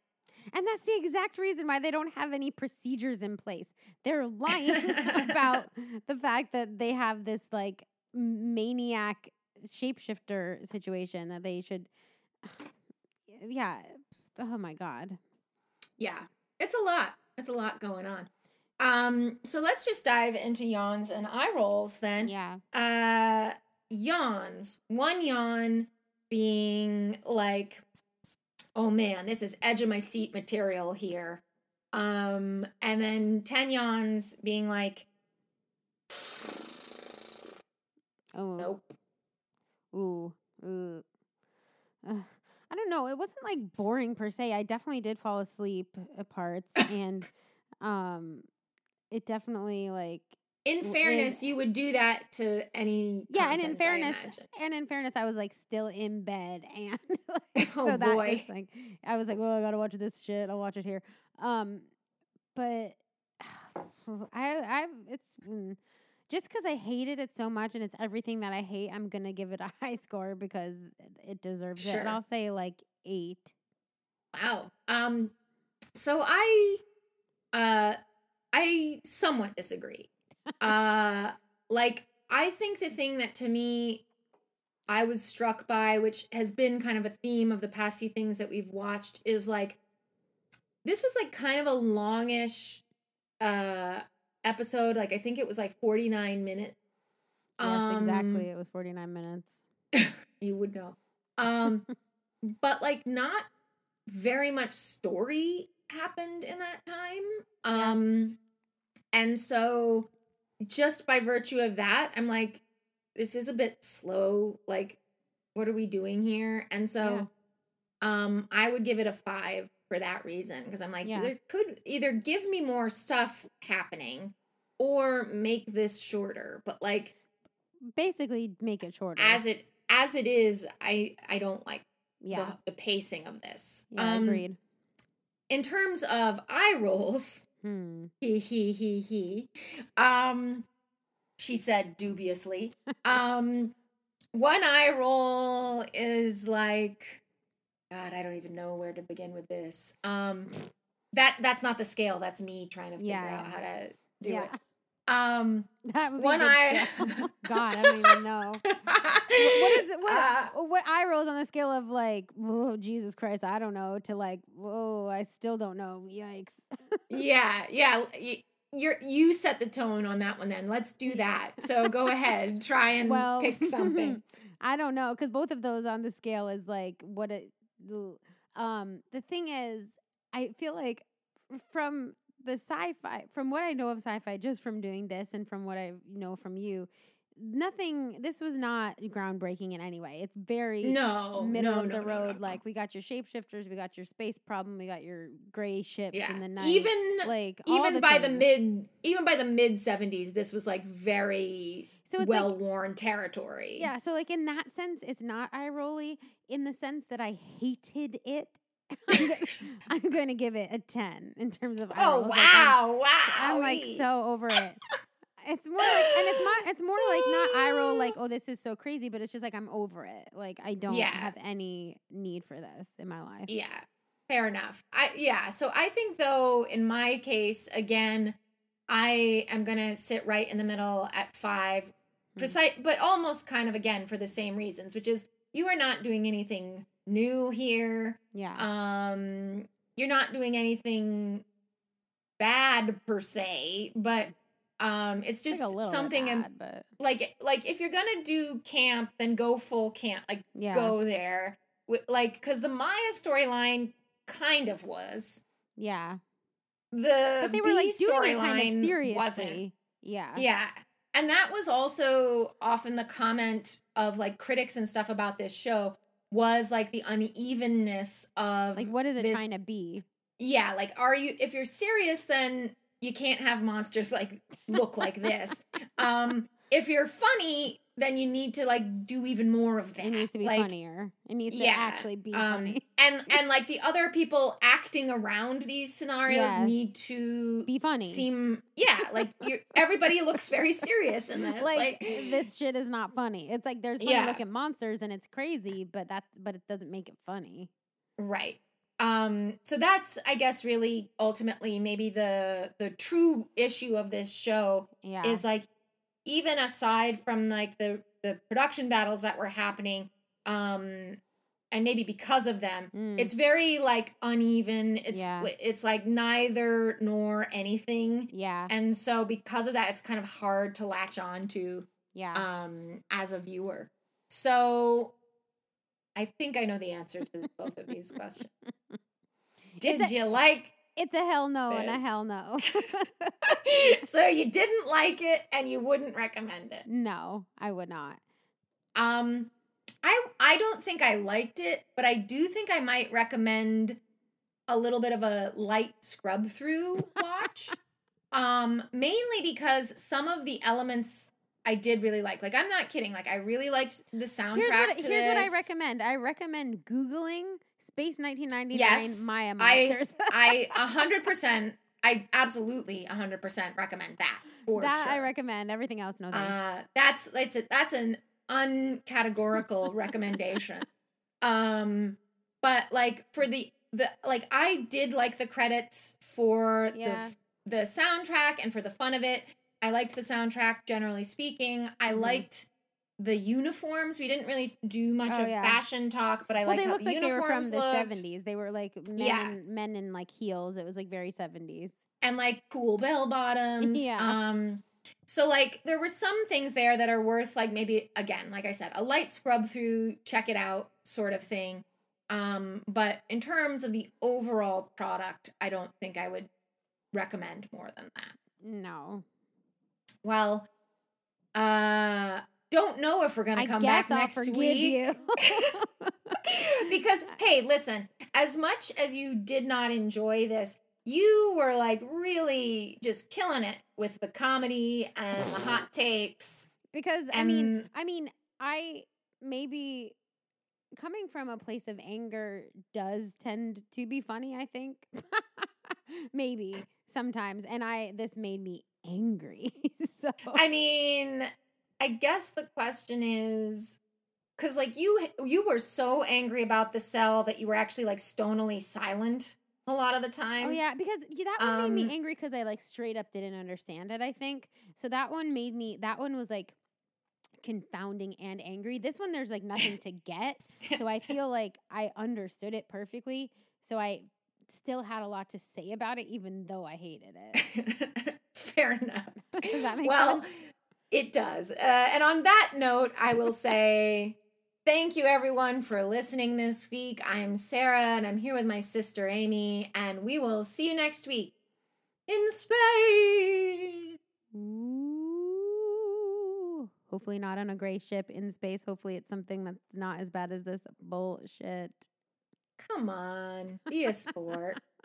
[SPEAKER 2] And that's the exact reason why they don't have any procedures in place. They're lying about the fact that they have this like maniac shapeshifter situation that they should. Yeah. Oh my God.
[SPEAKER 1] Yeah, it's a lot. It's a lot going on. Um, so let's just dive into yawns and eye rolls then.
[SPEAKER 2] Yeah.
[SPEAKER 1] Uh, yawns. One yawn being like, oh man, this is edge of my seat material here. Um, and then ten yawns being like,
[SPEAKER 2] Oh.
[SPEAKER 1] nope.
[SPEAKER 2] Ooh. Ooh. ugh, I don't know. It wasn't like boring per se. I definitely did fall asleep at parts, and um, it definitely like
[SPEAKER 1] In fairness,
[SPEAKER 2] is-
[SPEAKER 1] you would do that to any.
[SPEAKER 2] yeah. And in fairness, and in fairness, I was like still in bed, and like,
[SPEAKER 1] Oh,
[SPEAKER 2] so that
[SPEAKER 1] boy.
[SPEAKER 2] like I was like, well, I gotta watch this shit. I'll watch it here. Um, but I I it's. Mm, just because I hated it so much and it's everything that I hate, I'm gonna give it a high score because it deserves it. And I'll say like eight.
[SPEAKER 1] Wow. Um so I uh I somewhat disagree. Uh like I think the thing that to me I was struck by which has been kind of a theme of the past few things that we've watched is like this was like kind of a longish uh episode like I think it was like 49 minutes.
[SPEAKER 2] Yes,
[SPEAKER 1] Um,
[SPEAKER 2] exactly. It was 49 minutes.
[SPEAKER 1] you would know. Um, but like not very much story happened in that time.
[SPEAKER 2] Yeah.
[SPEAKER 1] Um, and so just by virtue of that, I'm like, this is a bit slow. Like, what are we doing here? And so, um, I would give it a five for that reason because I'm like,
[SPEAKER 2] Yeah.
[SPEAKER 1] there could either give me more stuff happening or make this shorter. But like,
[SPEAKER 2] Basically, make it shorter.
[SPEAKER 1] as it as it is i i don't like
[SPEAKER 2] yeah,
[SPEAKER 1] the, the pacing of this
[SPEAKER 2] yeah,
[SPEAKER 1] Um,
[SPEAKER 2] agreed.
[SPEAKER 1] in terms of eye rolls
[SPEAKER 2] Hmm.
[SPEAKER 1] he he he he. Um she said dubiously. Um one eye roll is like god i don't even know where to begin with this. Um that that's not the scale. That's me trying to figure
[SPEAKER 2] Yeah.
[SPEAKER 1] out how to do
[SPEAKER 2] yeah,
[SPEAKER 1] it um
[SPEAKER 2] that would be
[SPEAKER 1] one eye
[SPEAKER 2] scale. God, I don't even know. Wh- what is it? What,
[SPEAKER 1] Uh,
[SPEAKER 2] what eye rolls on the scale of like, whoa, Jesus Christ, I don't know, to like, whoa, I still don't know. Yikes.
[SPEAKER 1] yeah, yeah. You, you're you set the tone on that one. Then let's do that. So go ahead, try and
[SPEAKER 2] well,
[SPEAKER 1] pick something.
[SPEAKER 2] I don't know because both of those on the scale is like what it. Um, the thing is, I feel like from the sci-fi, from what I know of sci-fi, just from doing this and from what I know from you, nothing. This was not groundbreaking in any way. It's very
[SPEAKER 1] No,
[SPEAKER 2] middle
[SPEAKER 1] no,
[SPEAKER 2] of the
[SPEAKER 1] no,
[SPEAKER 2] road.
[SPEAKER 1] no.
[SPEAKER 2] Like we got your shapeshifters, we got your space problem, we got your gray ships
[SPEAKER 1] yeah,
[SPEAKER 2] in the night.
[SPEAKER 1] even
[SPEAKER 2] like
[SPEAKER 1] even
[SPEAKER 2] the
[SPEAKER 1] by the mid even by the mid seventies, this was like very
[SPEAKER 2] So it's like-
[SPEAKER 1] well worn territory.
[SPEAKER 2] Yeah, so like in that sense, it's not eye rolly. In the sense that I hated it, I'm, go- I'm going to give it a ten in terms of.
[SPEAKER 1] Oh
[SPEAKER 2] rolls. Like, I'm-
[SPEAKER 1] wow! wow!
[SPEAKER 2] I'm, like so over it. It's more like, and it's not. It's more like not eye roll. Like, oh, this is so crazy, but it's just like I'm over it. Like I don't
[SPEAKER 1] Yeah.
[SPEAKER 2] have any need for this in my life.
[SPEAKER 1] Yeah, fair enough. I yeah. So I think though, in my case, again, I am gonna sit right in the middle at five,
[SPEAKER 2] Hmm.
[SPEAKER 1] precise, but almost kind of again for the same reasons, which is you are not doing anything new here.
[SPEAKER 2] Yeah.
[SPEAKER 1] Um, you're not doing anything bad per se, but um, it's just
[SPEAKER 2] little
[SPEAKER 1] something.
[SPEAKER 2] bad, but
[SPEAKER 1] like like if you're gonna do camp then go full camp like
[SPEAKER 2] Yeah.
[SPEAKER 1] go there like because the maya storyline kind of was
[SPEAKER 2] yeah.
[SPEAKER 1] the
[SPEAKER 2] But they were like doing it kind of seriously.
[SPEAKER 1] wasn't.
[SPEAKER 2] Yeah.
[SPEAKER 1] yeah and that was also often the comment of like critics and stuff about this show was like the unevenness of
[SPEAKER 2] Like, what is it
[SPEAKER 1] this-
[SPEAKER 2] trying to be?
[SPEAKER 1] yeah like are you if you're serious then you can't have monsters like look like this um if you're funny then you need to like do even more of that
[SPEAKER 2] It needs to be
[SPEAKER 1] like,
[SPEAKER 2] funnier. It needs to
[SPEAKER 1] yeah,
[SPEAKER 2] actually be
[SPEAKER 1] um,
[SPEAKER 2] funny.
[SPEAKER 1] and and like the other people acting around these scenarios
[SPEAKER 2] Yes.
[SPEAKER 1] need to
[SPEAKER 2] Be funny.
[SPEAKER 1] seem yeah like you everybody looks very serious in this
[SPEAKER 2] like,
[SPEAKER 1] like,
[SPEAKER 2] this shit is not funny. It's like there's funny
[SPEAKER 1] Yeah.
[SPEAKER 2] looking monsters and it's crazy, but that's but it doesn't make it funny.
[SPEAKER 1] right um so that's i guess really ultimately maybe the the true issue of this show
[SPEAKER 2] Yeah.
[SPEAKER 1] is like even aside from like the the production battles that were happening um and maybe because of them
[SPEAKER 2] Mm.
[SPEAKER 1] it's very like uneven it's
[SPEAKER 2] Yeah.
[SPEAKER 1] it's like neither nor anything
[SPEAKER 2] yeah.
[SPEAKER 1] and so because of that it's kind of hard to latch on to
[SPEAKER 2] Yeah.
[SPEAKER 1] um as a viewer so i think i know the answer to both of these questions did
[SPEAKER 2] a-
[SPEAKER 1] you like
[SPEAKER 2] it's a hell no and a hell no.
[SPEAKER 1] so you didn't like it and you wouldn't recommend it
[SPEAKER 2] no, I would not.
[SPEAKER 1] Um, I I don't think I liked it, but I do think I might recommend a little bit of a light scrub through watch. um mainly because some of the elements I did really like. Like I'm not kidding. Like I really liked the soundtrack
[SPEAKER 2] Here's what, here's what I recommend. I recommend Googling Space 1999
[SPEAKER 1] Yes,
[SPEAKER 2] Maya
[SPEAKER 1] I-
[SPEAKER 2] Monsters.
[SPEAKER 1] I hundred percent I absolutely hundred percent recommend that for
[SPEAKER 2] that
[SPEAKER 1] sure.
[SPEAKER 2] I recommend. Everything else, no thanks.
[SPEAKER 1] Uh, that's it's a, that's an uncategorical recommendation. Um, but like for the the like I did like the credits for
[SPEAKER 2] Yeah.
[SPEAKER 1] the the soundtrack and for the fun of it. I liked the soundtrack generally speaking. I
[SPEAKER 2] Mhm.
[SPEAKER 1] liked the uniforms. We didn't really do much
[SPEAKER 2] Oh,
[SPEAKER 1] of
[SPEAKER 2] yeah.
[SPEAKER 1] fashion talk, but I
[SPEAKER 2] well,
[SPEAKER 1] liked
[SPEAKER 2] they
[SPEAKER 1] how
[SPEAKER 2] looked
[SPEAKER 1] the
[SPEAKER 2] like they were from
[SPEAKER 1] uniforms
[SPEAKER 2] the. 70s. They were like men,
[SPEAKER 1] Yeah.
[SPEAKER 2] in, men in like heels. It was like very 70s.
[SPEAKER 1] and like cool bell bottoms.
[SPEAKER 2] Yeah.
[SPEAKER 1] Um so like there were some things there that are worth like maybe again, like I said, a light scrub through, check it out sort of thing. Um but in terms of the overall product, I don't think I would recommend more than that.
[SPEAKER 2] No.
[SPEAKER 1] Well, uh don't know if we're going to come back
[SPEAKER 2] I'll
[SPEAKER 1] next week. because hey, listen, as much as you did not enjoy this, you were like really just killing it with the comedy and the hot takes.
[SPEAKER 2] because I mean, I mean, I maybe coming from a place of anger does tend to be funny, I think. maybe sometimes and I this made me angry. so
[SPEAKER 1] I mean, I guess the question is cuz like you you were so angry about the cell that you were actually like stonily silent a lot of the time.
[SPEAKER 2] Oh yeah, because yeah, that one made
[SPEAKER 1] Um,
[SPEAKER 2] me angry because I like straight up didn't understand it. I think so. That one made me. That one was like confounding and angry. This one, there's like nothing to get, so I feel like I understood it perfectly. So I still had a lot to say about it, even though I hated it.
[SPEAKER 1] Fair enough.
[SPEAKER 2] Does that make
[SPEAKER 1] well,
[SPEAKER 2] sense?
[SPEAKER 1] It does. Uh, and on that note, I will say thank you everyone for listening this week. I'm Sarah and I'm here with my sister Amy, and we will see you next week in space.
[SPEAKER 2] Ooh. Hopefully not on a gray ship in space. Hopefully it's something that's not as bad as this bullshit.
[SPEAKER 1] Come on, be a sport.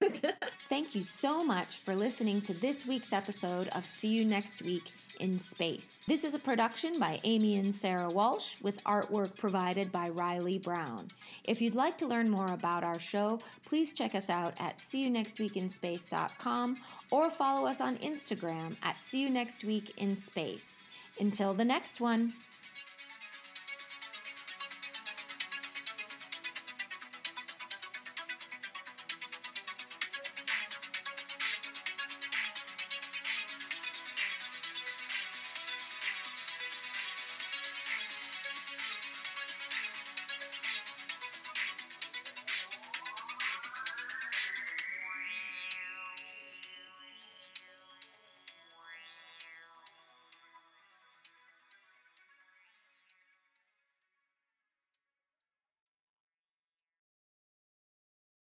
[SPEAKER 3] Thank you so much for listening to this week's episode of See You Next Week in Space. This is a production by Amy and Sarah Walsh with artwork provided by Riley Brown. If you'd like to learn more about our show, please check us out at seeyounextweekinspace.com or follow us on Instagram at See You Next Week in Space. Until the next one.